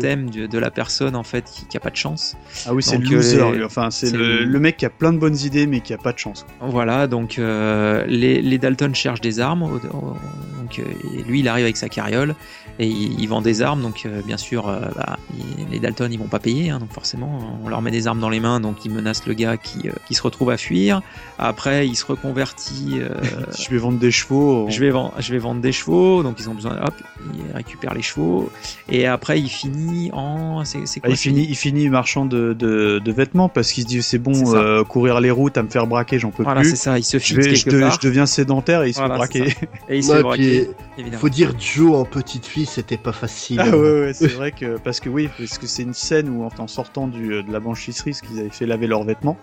thème de, de la personne en fait qui, qui a pas de chance. Ah oui, c'est le euh. Enfin, c'est le, mec qui a plein de bonnes idées, mais qui a pas de chance. Voilà, donc euh, les, les Dalton cherchent des armes. donc, et lui, il arrive avec sa carriole et il, il vend des armes. Donc, bien sûr, bah, il- les Dalton, ils vont pas payer. hein, donc, forcément, on leur met des armes dans les mains. Donc, ils menacent le gars qui, qui se retrouve à fuir. Après, il se reconvertit. euh, Je vais vendre des chevaux. je vais, vendre, je vais vendre des chevaux. Donc, ils ont besoin. Hop, il récupère les chevaux. Et après, il finit en. C'est c'est Ah, quoi il finit, il finit marchand de, de, de vêtements parce qu'il se dit c'est bon, C'est euh, courir les routes, à me faire braquer, j'en peux Voilà, c'est plus. ça. Il se Je, fixe vais, je, quelque de- part. je deviens sédentaire et il se Voilà, fait c'est braquer. Et il se Ouais, fait braquer, faut dire Joe en petite fille, c'était pas facile. Ah ouais, ouais, c'est vrai que parce que oui, parce que c'est une scène où en, en sortant du, de la blanchisserie, ce qu'ils avaient fait laver leurs vêtements.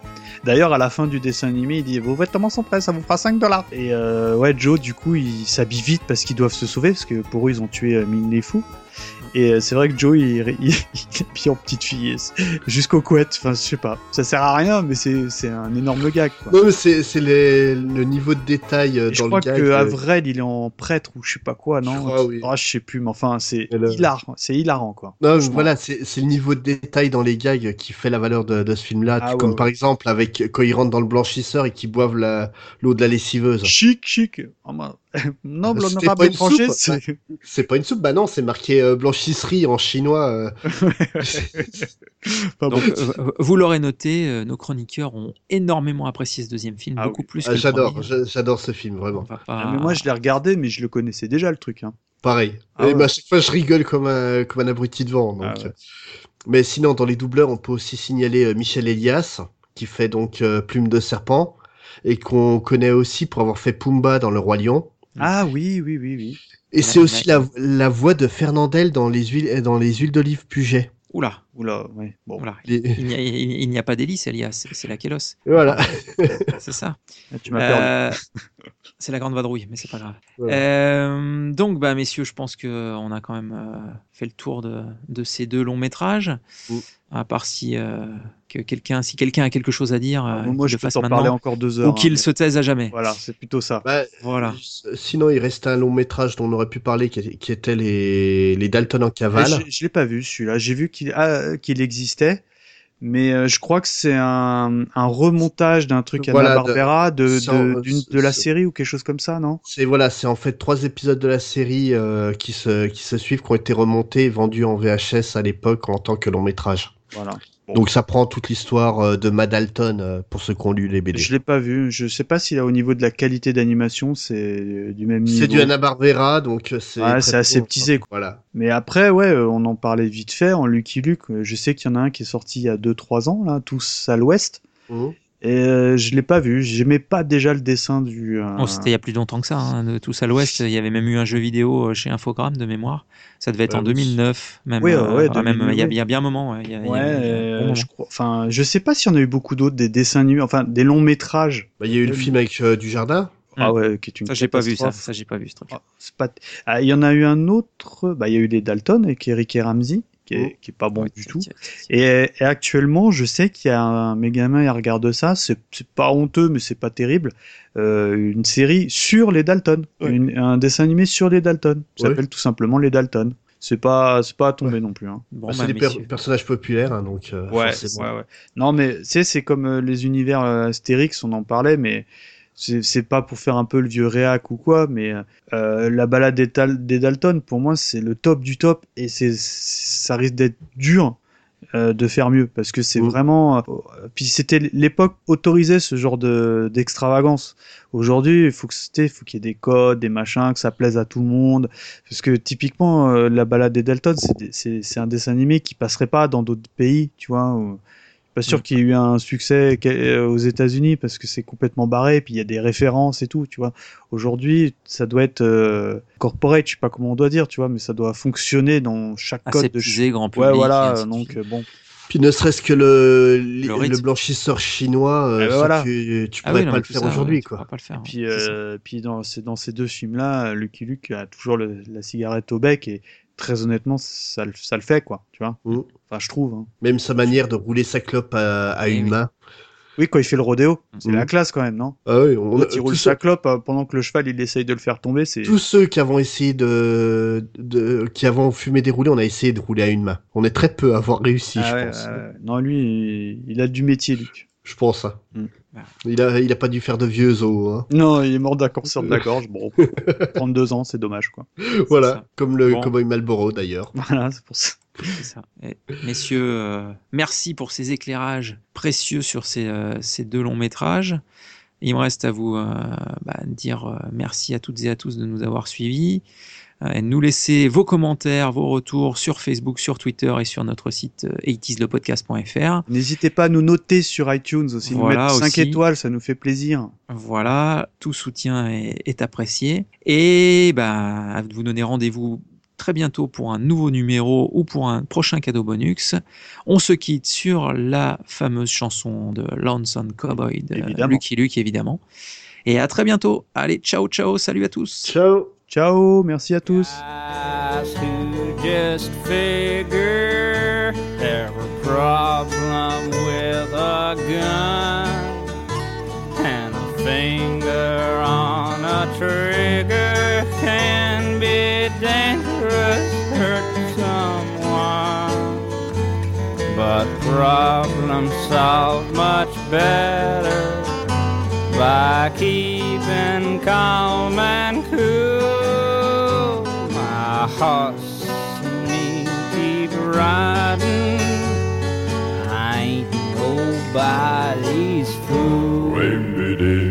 D'ailleurs, à la fin du dessin animé, il dit vos vêtements sont prêts, ça vous fera 5 dollars. Et euh, ouais, Joe, du coup, il s'habille vite parce qu'ils doivent se sauver parce que pour eux, ils ont tué euh, Ming les fous. Et euh, c'est vrai que Joe, il, il, il en petite fille jusqu'aux couettes. Enfin, je sais pas, ça sert à rien, mais c'est c'est un énorme gag. Quoi. Non, mais c'est le niveau de détail euh, je dans crois le gag. que euh, Avril, il est en prêtre ou je sais pas quoi, non? Je crois, oui. Ah, je sais plus, mais enfin, c'est le- hilarant, c'est hilarant, quoi. Non, voilà, c'est c'est le niveau de détail dans les gags qui fait la valeur de, de ce film-là. Ah ouais, comme ouais. par exemple avec quand ils rentrent dans le blanchisseur et qu'ils boivent l'eau de la lessiveuse. Chic, chic. Ah, pas une étranger, soupe, c'est... C'est pas une soupe, bah non, c'est marqué euh, blanchisserie en chinois. euh. Donc, euh, vous l'aurez noté, euh, nos chroniqueurs ont énormément apprécié ce deuxième film, Ah beaucoup oui. plus Ah, que le J'adore, j'adore ce film, vraiment. pas- Ah, mais moi, je l'ai regardé, mais je le connaissais déjà, le truc. Hein. Pareil. Ah et ouais. bah, à chaque fois, je rigole comme un, comme un abruti devant. Donc. Ah ouais. Mais sinon, dans les doubleurs, on peut aussi signaler euh, Michel Elias, qui fait donc euh, Plume de Serpent, et qu'on connaît aussi pour avoir fait Pumba dans Le Roi Lion. Ah oui, oui, oui, oui. Et c'est aussi la, la voix de Fernandel dans les huiles, dans les huiles d'olive Puget. Oula, Oula, ouais. Bon, oula. Les- Il n'y a, il- il n'y a pas d'hélice, Elias, c'est- la Kélos, Voilà. c'est ça. là, tu m'as perdu. Euh, c'est la grande vadrouille, mais c'est pas grave. Voilà. Euh, donc, bah, messieurs, je pense qu'on a quand même euh, fait le tour de, de ces deux longs métrages. À part si euh, que quelqu'un, si quelqu'un a quelque chose à dire, Ah, moi, je le fasse t'en parler maintenant, encore deux heures. ou qu'il hein, se taise à jamais. mais- Voilà, c'est plutôt ça. Bah, Voilà. Sinon, il restait un long métrage dont on aurait pu parler, qui, qui était les, les Dalton en Mais cavale. Je, je l'ai pas vu, celui-là. J'ai vu qu'il ah, qu'il existait. Mais euh, je crois que c'est un, un remontage d'un truc à la Barbera de, de, sans- d'une- de la série ou quelque chose comme ça, non? C'est voilà, c'est en fait trois épisodes de la série euh, qui se qui se suivent, qui ont été remontés et vendus en VHS à l'époque en tant que long métrage. Voilà. Bon. Donc ça prend toute l'histoire euh, de Mad Dalton euh, pour ceux qui ont lu les BD. Je l'ai pas vu. Je sais pas si là, au niveau de la qualité d'animation, c'est du même niveau. C'est du Hanna Barbera, donc euh, c'est Ouais, c'est aseptisé, quoi. Voilà. Mais après, ouais, euh, on en parlait vite fait en Lucky Luke. euh, Je sais qu'il y en a un qui est sorti il y a 2-3 ans, là, tous à l'ouest. Mhm. Et euh, je l'ai pas vu. J'aimais pas déjà le dessin du. euh, Oh, c'était il y a plus longtemps que ça, hein, de tous à l'ouest. Il y avait même eu un jeu vidéo euh, chez Infogrames de mémoire. Ça devait être Ouais, en oui. 2009, même. Oui, euh, ouais, même, 2009, il y a, oui. il y a bien un moment. ouais, il y a- il y a- Ouais, il y a un euh, bon moment. je crois. Enfin, je sais pas s'il y en a eu beaucoup d'autres, des dessins animés, enfin des longs métrages. Bah, il y a eu le film avec euh, du jardin. Ah ouais, qui est une Ça, j'ai pas vu ça. Ça, j'ai pas vu ce truc. Ah, pas. Ah, il y en a eu un autre. Bah, il y a eu les Dalton avec Eric et Ramsey, qui est, Oh. qui est pas bon Ouais, du c'est- tout. c'est- c'est- Et, et actuellement, je sais qu'il y a un mes gamins, ils regardent ça. C'est c'est pas honteux, mais c'est pas terrible. Euh, une série sur les Dalton, Ouais. Une- un dessin animé sur les Dalton. Ça Ouais. s'appelle tout simplement les Dalton. C'est pas, c'est pas à tomber non plus. Hein. Bon, Bah, bah, c'est des per- messieurs. personnages populaires, hein, donc euh, forcément. ouais, ouais. Non, mais tu sais, c'est comme euh, les univers euh, Astérix, on en parlait, mais c'est pas pour faire un peu le vieux réac ou quoi, mais euh, la balade des, Dalton, pour moi, c'est le top du top, et c'est ça risque d'être dur. euh, de faire mieux parce que c'est Mm. vraiment euh, puis c'était l'époque autorisait ce genre de d'extravagance aujourd'hui il faut que c'était faut qu'il y ait des codes des machins que ça plaise à tout le monde parce que typiquement euh, la balade des Dalton c'est des- c'est c'est un dessin animé qui passerait pas dans d'autres pays tu vois où- pas sûr qu'il y ait eu un succès euh, aux États-Unis parce que c'est complètement barré puis il y a des références et tout tu vois aujourd'hui ça doit être euh, corporate je sais pas comment on doit dire tu vois mais ça doit fonctionner dans chaque code de grand public. ouais et voilà donc bon Puis ne serait-ce que le, le, blanchisseur chinois, euh, Eh ben voilà. tu, tu Ah pourrais oui, non, pas le ça, aujourd'hui, tu pas le faire. Puis, c'est ça. euh, puis dans, c'est dans ces deux films-là, Lucky Luke a toujours le- la cigarette au bec et très honnêtement, ça, le- ça le fait, quoi, tu vois. Mm. Enfin, je trouve. hein. Même sa manière de rouler sa clope à, à Oui, une oui. main. Oui, quand il fait le rodéo, c'est Mm. la classe quand même, non? Ah oui, on a, Quand il roule sa clope euh, pendant que le cheval il essaye de le faire tomber, c'est. tous ceux qui avons essayé de, de, qui avons fumé des roulés, on a essayé de rouler à une main. On est très peu à avoir réussi, Ah je ouais, pense. Non, lui, il, il a du métier, Luc. Je pense, hein. Mm. Il a, il a pas dû faire de vieux os, hein. Non, il est mort d'un cancer de la gorge. Bon, 32 ans, c'est dommage, quoi. Voilà. ça. Comme le Bon. cowboy Malboro, d'ailleurs. Voilà, c'est pour ça. Et, messieurs, euh, merci pour ces éclairages précieux sur ces, euh, ces deux longs métrages. Il me reste à vous euh, bah, dire euh, merci à toutes et à tous de nous avoir suivis. Euh, et nous laisser vos commentaires, vos retours sur Facebook, sur Twitter et sur notre site euh, 80slepodcast.fr. N'hésitez pas à nous noter sur iTunes aussi, Voilà, nous mettre 5 aussi. étoiles, ça nous fait plaisir. Voilà, tout soutien est, est apprécié. Et bah, à vous donner rendez-vous très bientôt pour un nouveau numéro ou pour un prochain cadeau bonus. On se quitte sur la fameuse chanson de Lonesome Cowboy de Évidemment. Lucky Luke, évidemment. Et à très bientôt. Allez, ciao, ciao, salut à tous. Ciao! Ciao, merci à tous. Finger on a trigger can be dangerous, hurt someone. But problems solved much better by keeping calm and cool my horse and me keep riding. I ain't nobody's fool. Wait,